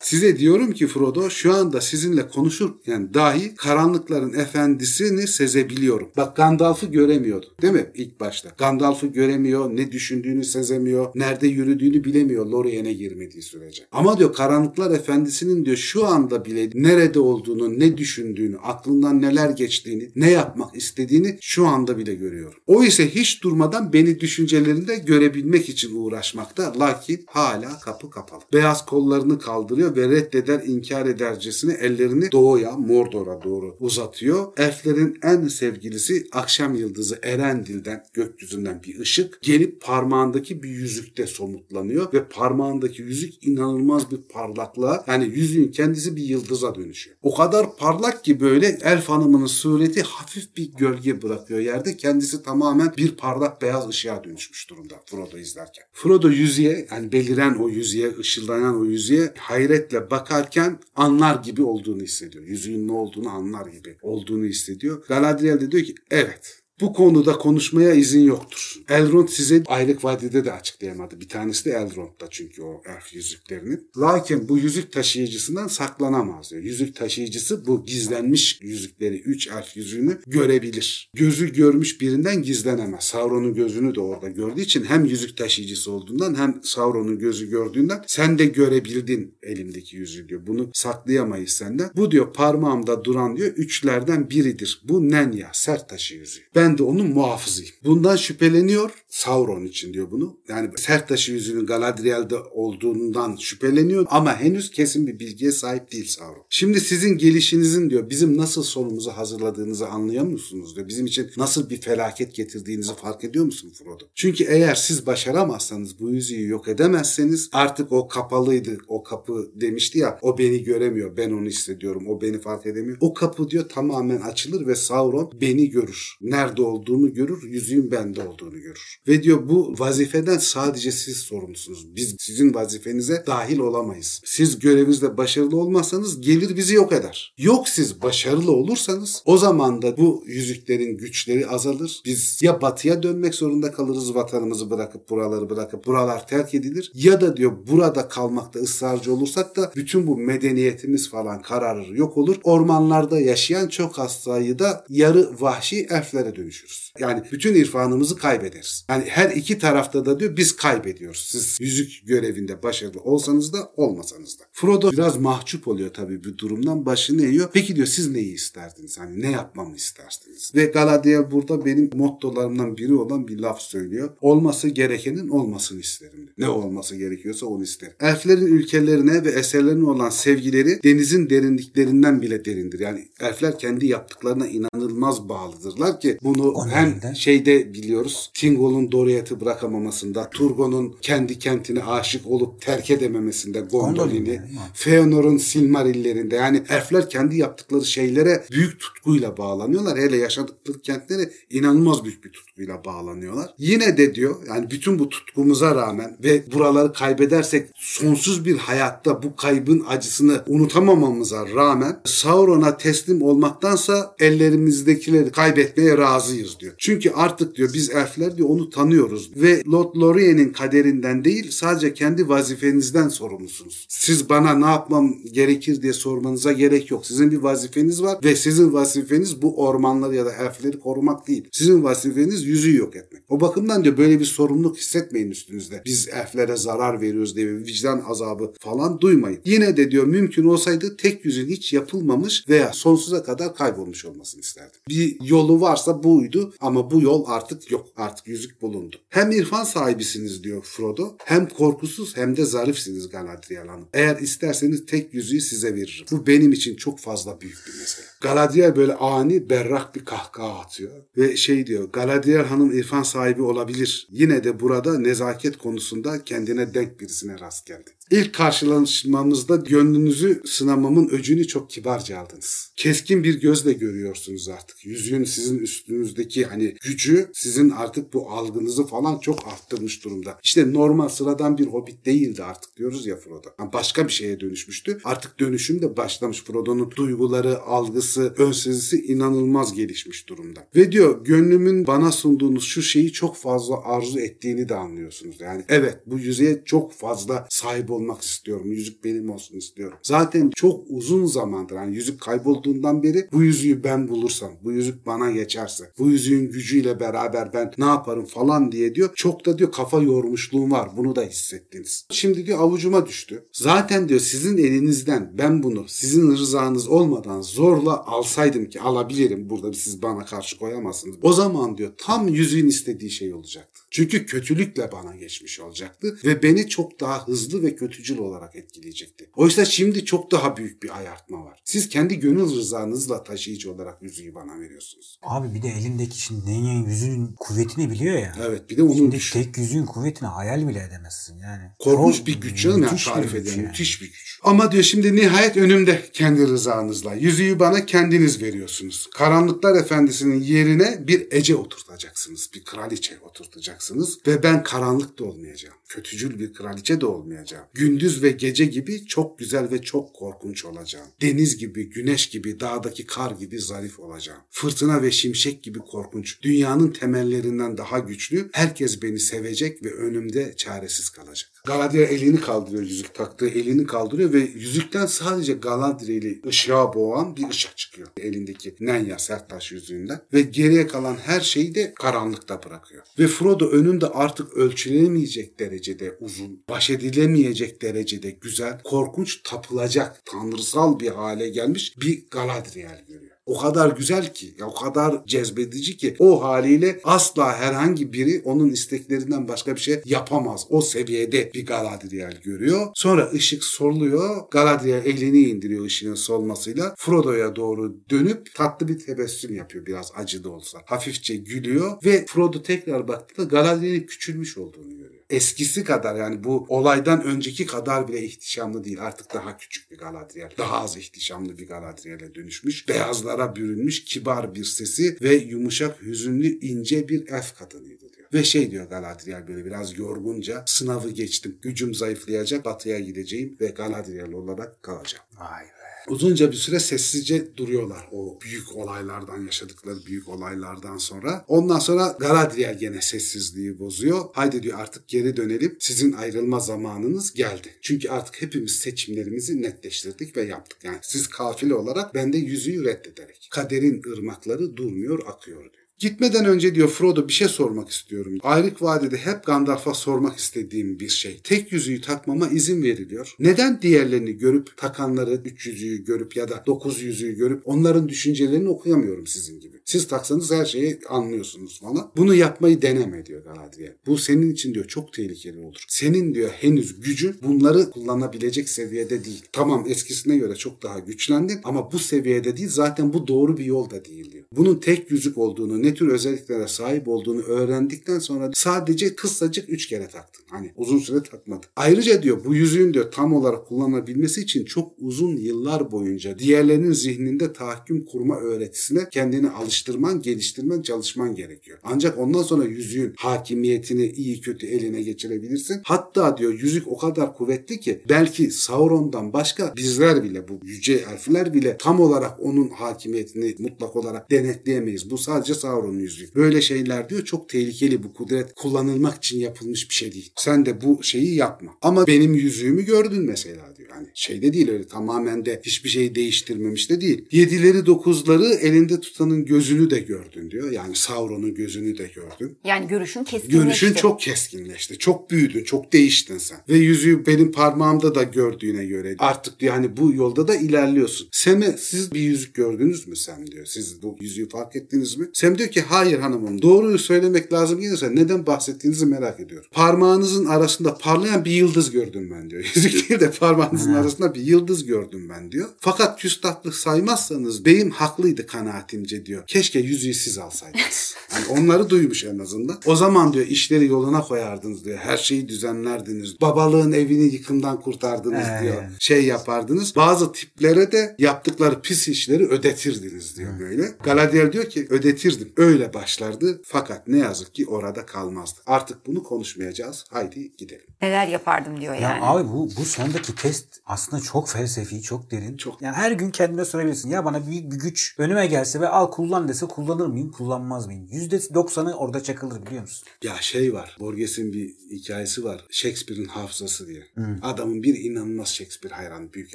Size diyorum ki Frodo şu anda sizinle konuşurken dahi karanlıkların efendisini sezebiliyorum. Bak Gandalf'ı göremiyordu değil mi ilk başta? Gandalf'ı göremiyor, ne düşündüğünü sezemiyor, nerede yürüdüğünü bilemiyor Lorien'e girmediği sürece. Ama diyor karanlıklar efendisinin diyor şu anda bile nerede olduğunu, ne düşündüğünü, aklından neler geçtiğini, ne yapmak istediğini şu anda bile görüyorum. O ise hiç durmadan beni düşüncelerinde görebilmek için uğraşmakta lakin hala kapı kapalı. Beyaz kollarını kaldırıyor ve reddeder inkar edercesine ellerini doğuya Mordor'a doğru uzatıyor. Elflerin en sevgilisi akşam yıldızı Erendil'den gökyüzünden bir ışık gelip parmağındaki bir yüzükte somutlanıyor ve parmağındaki yüzük inanılmaz bir parlaklığa yani yüzüğün kendisi bir yıldıza dönüşüyor. O kadar parlak ki böyle elf hanımının sureti hafif bir gölge bırakıyor yerde. Kendisi tamamen bir parlak beyaz ışığa dönüşmüş durumda Frodo izlerken. Frodo yüzüğe yani beliren o yüzüğe, ışıldayan o yüzüğe hayret hayretle bakarken anlar gibi olduğunu hissediyor. Yüzüğün ne olduğunu anlar gibi olduğunu hissediyor. Galadriel de diyor ki evet bu konuda konuşmaya izin yoktur. Elrond size aylık vadide de açıklayamadı. Bir tanesi de Elrond'da çünkü o elf yüzüklerinin. Lakin bu yüzük taşıyıcısından saklanamaz diyor. Yüzük taşıyıcısı bu gizlenmiş yüzükleri, üç elf yüzüğünü görebilir. Gözü görmüş birinden gizlenemez. Sauron'un gözünü de orada gördüğü için hem yüzük taşıyıcısı olduğundan hem Sauron'un gözü gördüğünden sen de görebildin elimdeki yüzüğü diyor. Bunu saklayamayız senden. Bu diyor parmağımda duran diyor üçlerden biridir. Bu Nenya, sert taşı yüzüğü. Ben ben de onun muhafızıyım. Bundan şüpheleniyor. Sauron için diyor bunu. Yani sert taşı yüzünün Galadriel'de olduğundan şüpheleniyor ama henüz kesin bir bilgiye sahip değil Sauron. Şimdi sizin gelişinizin diyor bizim nasıl sonumuzu hazırladığınızı anlayamıyorsunuz diyor. Bizim için nasıl bir felaket getirdiğinizi fark ediyor musun Frodo? Çünkü eğer siz başaramazsanız bu yüzüğü yok edemezseniz artık o kapalıydı. O kapı demişti ya o beni göremiyor. Ben onu hissediyorum. O beni fark edemiyor. O kapı diyor tamamen açılır ve Sauron beni görür. Nerede nerede olduğunu görür, yüzüğün bende olduğunu görür. Ve diyor bu vazifeden sadece siz sorumlusunuz. Biz sizin vazifenize dahil olamayız. Siz görevinizde başarılı olmazsanız gelir bizi yok eder. Yok siz başarılı olursanız o zaman da bu yüzüklerin güçleri azalır. Biz ya batıya dönmek zorunda kalırız vatanımızı bırakıp buraları bırakıp buralar terk edilir. Ya da diyor burada kalmakta ısrarcı olursak da bütün bu medeniyetimiz falan kararır yok olur. Ormanlarda yaşayan çok az sayıda yarı vahşi elflere dönüşürüz. Yani bütün irfanımızı kaybederiz. Yani her iki tarafta da diyor biz kaybediyoruz. Siz yüzük görevinde başarılı olsanız da olmasanız da. Frodo biraz mahcup oluyor tabii bu durumdan başını eğiyor. Peki diyor siz neyi isterdiniz? Hani ne yapmamı istersiniz? Ve Galadriel burada benim mottolarımdan biri olan bir laf söylüyor. Olması gerekenin olmasını isterim diyor. Ne olması gerekiyorsa onu isterim. Elflerin ülkelerine ve eserlerine olan sevgileri denizin derinliklerinden bile derindir. Yani elfler kendi yaptıklarına inanılmaz bağlıdırlar ki bunu O hem nerede? şeyde biliyoruz. Tingol'un Doriath'ı bırakamamasında, Turgon'un kendi kentine aşık olup terk edememesinde Gondolin'i? Feanor'un Silmarillerinde yani elfler kendi yaptıkları şeylere büyük tutkuyla bağlanıyorlar. Hele yaşadıkları kentlere inanılmaz büyük bir tutkuyla bağlanıyorlar. Yine de diyor yani bütün bu tutkumuza rağmen ve buraları kaybedersek sonsuz bir hayatta bu kaybın acısını unutamamamıza rağmen Sauron'a teslim olmaktansa ellerimizdekileri kaybetmeye razıyız diyor. Çünkü artık diyor biz elfler diyor onu tanıyoruz ve Lord Lorien'in kaderinden değil sadece kendi vazifenizden sorumlusunuz. Siz bana ne yapmam gerekir diye sormanıza gerek yok. Sizin bir vazifeniz var ve sizin vazifeniz bu ormanları ya da elfleri korumak değil. Sizin vazifeniz yüzüğü yok etmek. O bakımdan diyor böyle bir sorumluluk hissetmeyin üstünüzde. Biz elflere zarar veriyoruz diye bir vicdan azabı falan duymayın. Yine de diyor mümkün olsaydı tek yüzün hiç yapılmamış veya sonsuza kadar kaybolmuş olmasını isterdim. Bir yolu varsa buydu ama bu yol artık yok. Artık yüzük bulundu. Hem irfan sahibisiniz diyor Frodo. Hem korkusuz hem de zarifsiniz Galadriel Hanım. Eğer isterseniz tek yüzüğü size veririm. Bu benim için çok fazla büyük bir mesele. Galadriel böyle ani berrak bir kahkaha atıyor ve şey diyor Galadriel Hanım irfan sahibi olabilir. Yine de burada nezaket konusunda kendine denk birisine rast geldi. İlk karşılaşmamızda gönlünüzü sınamamın öcünü çok kibarca aldınız. Keskin bir gözle görüyorsunuz artık. Yüzüğün sizin üstünüzdeki hani gücü sizin artık bu algınızı falan çok arttırmış durumda. İşte normal sıradan bir hobbit değildi artık diyoruz ya Frodo. Yani başka bir şeye dönüşmüştü. Artık dönüşüm de başlamış. Frodo'nun duyguları, algısı, ön sezisi inanılmaz gelişmiş durumda. Ve diyor gönlümün bana sunduğunuz şu şeyi çok fazla arzu ettiğini de anlıyorsunuz. Yani evet bu yüzeye çok fazla sahip olmak istiyorum. Yüzük benim olsun istiyorum. Zaten çok uzun zamandır hani yüzük kaybolduğundan beri bu yüzüğü ben bulursam, bu yüzük bana geçerse, bu yüzüğün gücüyle beraber ben ne yaparım falan diye diyor. Çok da diyor kafa yormuşluğum var. Bunu da hissettiniz. Şimdi diyor avucuma düştü. Zaten diyor sizin elinizden ben bunu sizin rızanız olmadan zorla alsaydım ki alabilirim. Burada siz bana karşı koyamazsınız. O zaman diyor tam yüzüğün istediği şey olacaktı. Çünkü kötülükle bana geçmiş olacaktı ve beni çok daha hızlı ve kötücül olarak etkileyecekti. Oysa şimdi çok daha büyük bir ayartma var. Siz kendi gönül rızanızla taşıyıcı olarak yüzüğü bana veriyorsunuz. Abi bir de elindeki şimdi neyin yüzünün kuvvetini biliyor ya. Evet bir de onu Şimdi düşün. tek yüzüğün kuvvetini hayal bile edemezsin yani. Korkunç bir güç canım yani tarif eden yani. müthiş bir güç. Ama diyor şimdi nihayet önümde kendi rızanızla. Yüzüğü bana kendiniz veriyorsunuz. Karanlıklar Efendisi'nin yerine bir Ece oturtacaksınız. Bir kraliçe oturtacaksınız. Ve ben karanlık da olmayacağım. Kötücül bir kraliçe de olmayacağım. Gündüz ve gece gibi çok güzel ve çok korkunç olacağım. Deniz gibi, güneş gibi, dağdaki kar gibi zarif olacağım. Fırtına ve şimşek gibi korkunç. Dünyanın temellerinden daha güçlü. Herkes beni sevecek ve önümde çaresiz kalacak. Galadriel elini kaldırıyor yüzük taktığı elini kaldırıyor ve yüzükten sadece Galadriel'i ışığa boğan bir ışık çıkıyor. Elindeki Nenya serttaş yüzüğünden ve geriye kalan her şeyi de karanlıkta bırakıyor. Ve Frodo önünde artık ölçülemeyecek derecede uzun, baş edilemeyecek derecede güzel, korkunç, tapılacak, tanrısal bir hale gelmiş bir Galadriel görüyor. O kadar güzel ki, ya o kadar cezbedici ki o haliyle asla herhangi biri onun isteklerinden başka bir şey yapamaz. O seviyede bir Galadriel görüyor. Sonra ışık soluyor. Galadriel elini indiriyor ışığın solmasıyla. Frodo'ya doğru dönüp tatlı bir tebessüm yapıyor biraz acı da olsa. Hafifçe gülüyor ve Frodo tekrar baktığında Galadriel'in küçülmüş olduğunu görüyor. Eskisi kadar yani bu olaydan önceki kadar bile ihtişamlı değil. Artık daha küçük bir Galadriel. Daha az ihtişamlı bir Galadriel'e dönüşmüş. Beyazlara bürünmüş kibar bir sesi ve yumuşak hüzünlü ince bir elf kadınıydı. Ve şey diyor Galadriel böyle biraz yorgunca sınavı geçtim. Gücüm zayıflayacak. Batıya gideceğim ve Galadriel olarak kalacağım. Vay be. Uzunca bir süre sessizce duruyorlar o büyük olaylardan yaşadıkları büyük olaylardan sonra. Ondan sonra Galadriel gene sessizliği bozuyor. Haydi diyor artık geri dönelim. Sizin ayrılma zamanınız geldi. Çünkü artık hepimiz seçimlerimizi netleştirdik ve yaptık. Yani siz kafile olarak ben de yüzüğü reddederek. Kaderin ırmakları durmuyor akıyor diyor. Gitmeden önce diyor Frodo bir şey sormak istiyorum. Ayrık vadede hep Gandalf'a sormak istediğim bir şey. Tek yüzüğü takmama izin veriliyor. Neden diğerlerini görüp takanları üç yüzüğü görüp ya da dokuz yüzüğü görüp onların düşüncelerini okuyamıyorum sizin gibi. Siz taksanız her şeyi anlıyorsunuz falan. Bunu yapmayı deneme diyor Galadriel. Bu senin için diyor çok tehlikeli olur. Senin diyor henüz gücün bunları kullanabilecek seviyede değil. Tamam eskisine göre çok daha güçlendin ama bu seviyede değil zaten bu doğru bir yol da değil diyor. Bunun tek yüzük olduğunu, ne tür özelliklere sahip olduğunu öğrendikten sonra sadece kısacık üç kere taktın. Hani uzun süre takmadın. Ayrıca diyor bu yüzüğün diyor tam olarak kullanabilmesi için çok uzun yıllar boyunca diğerlerinin zihninde tahakküm kurma öğretisine kendini alıştırman, geliştirmen, çalışman gerekiyor. Ancak ondan sonra yüzüğün hakimiyetini iyi kötü eline geçirebilirsin. Hatta diyor yüzük o kadar kuvvetli ki belki Sauron'dan başka bizler bile bu yüce elfler bile tam olarak onun hakimiyetini mutlak olarak denetleyemeyiz. Bu sadece Sauron'un yüzüğü. Böyle şeyler diyor çok tehlikeli bu kudret kullanılmak için yapılmış bir şey değil. Sen de bu şeyi yapma. Ama benim yüzüğümü gördün mesela diyor. Hani şeyde değil öyle tamamen de hiçbir şeyi değiştirmemiş de değil. Yedileri dokuzları elinde tutanın gözünü de gördün diyor. Yani Sauron'un gözünü de gördün. Yani görüşün keskinleşti. Görüşün çok keskinleşti. Çok büyüdün. Çok değiştin sen. Ve yüzüğü benim parmağımda da gördüğüne göre artık diyor hani bu yolda da ilerliyorsun. Sem'e siz bir yüzük gördünüz mü Sem diyor. Siz bu yüzüğü fark ettiniz mi? Sem diyor ki hayır hanımım. Doğruyu söylemek lazım gelirse neden bahsettiğinizi merak ediyorum. Parmağınızın arasında parlayan bir yıldız gördüm ben diyor. Yüzük değil de parmağınızın arasında bir yıldız gördüm ben diyor. Fakat küstahlık saymazsanız beyim haklıydı kanaatimce diyor. Keşke yüzüğü siz alsaydınız. Yani onları duymuş en azından. O zaman diyor işleri yoluna koyardınız diyor. Her şeyi düzenlerdiniz. Babalığın evini yıkımdan kurtardınız Ee. diyor. Şey yapardınız. Bazı tiplere de yaptıkları pis işleri ödetirdiniz diyor böyle. Galadriel diyor ki ödetirdim. Öyle başlardı. Fakat ne yazık ki orada kalmazdı. Artık bunu konuşmayacağız. Haydi gidelim. Neler yapardım diyor Ya yani. abi bu bu sondaki test aslında çok felsefi, çok derin. Çok. Yani her gün kendine sorabilirsin. Ya bana büyük bir güç önüme gelse ve al kullan dese kullanır mıyım, kullanmaz mıyım? %90'ı orada çakılır biliyor musun? Ya şey var. Borges'in bir hikayesi var. Shakespeare'in hafızası diye. Adamın bir inanılmaz Shakespeare hayranı. Büyük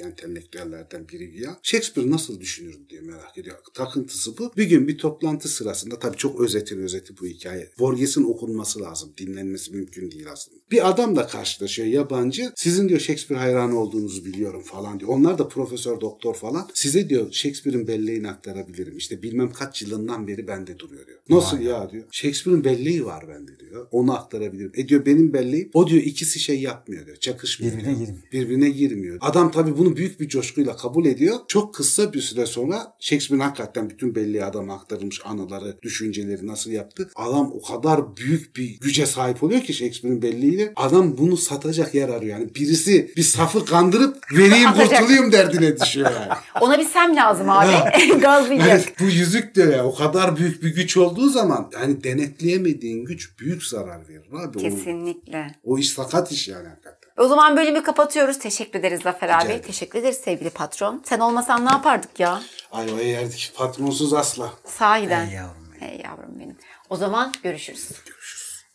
entelektüellerden biri ya. Shakespeare nasıl düşünürdü diye merak ediyor. Takıntısı bu. Bir gün bir toplantı sırasında tabii çok özeti özeti bu hikaye. Borges'in okunması lazım. Dinlenmesi mümkün değil aslında. Bir adamla karşılaşıyor yabancı. Sizin diyor Shakespeare hayranı olduğunuzu biliyorum falan diyor. Onlar da profesör doktor falan. Size diyor Shakespeare'in belleğini aktarabilirim. İşte bilmem kaç yılından beri bende duruyor diyor. Nasıl ya diyor. Shakespeare'in belleği var bende diyor. Onu aktarabilirim. E diyor benim belleğim. O diyor ikisi şey yapmıyor diyor. Çakışmıyor. Birbirine diyor. girmiyor. Birbirine girmiyor. Adam tabii bunu büyük bir coşkuyla kabul ediyor. Çok kısa bir süre sonra Shakespeare'in hakikaten bütün belleği adama aktarılmış anıları, düşünceleri nasıl yaptı. Adam o kadar büyük bir güce sahip oluyor ki Shakespeare'in belleğiyle. Adam bunu satacak yer arıyor. Yani birisi bir safı kandırıp vereyim kurtulayım derdine düşüyor yani. Ona bir sem lazım abi. Gazlayacak. Yani bu yüzük diyor ya o kadar büyük bir güç olduğu zaman yani denetleyemediğin güç büyük zarar verir abi. Kesinlikle. o iş sakat iş yani hakikaten. O zaman bölümü kapatıyoruz. Teşekkür ederiz Zafer abi. ederim. Teşekkür ederiz sevgili patron. Sen olmasan ne yapardık ya? Ayvayı yerdik patronsuz asla. Sahiden. Ey yavrum. Ey yavrum benim. O zaman görüşürüz.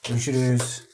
Görüşürüz.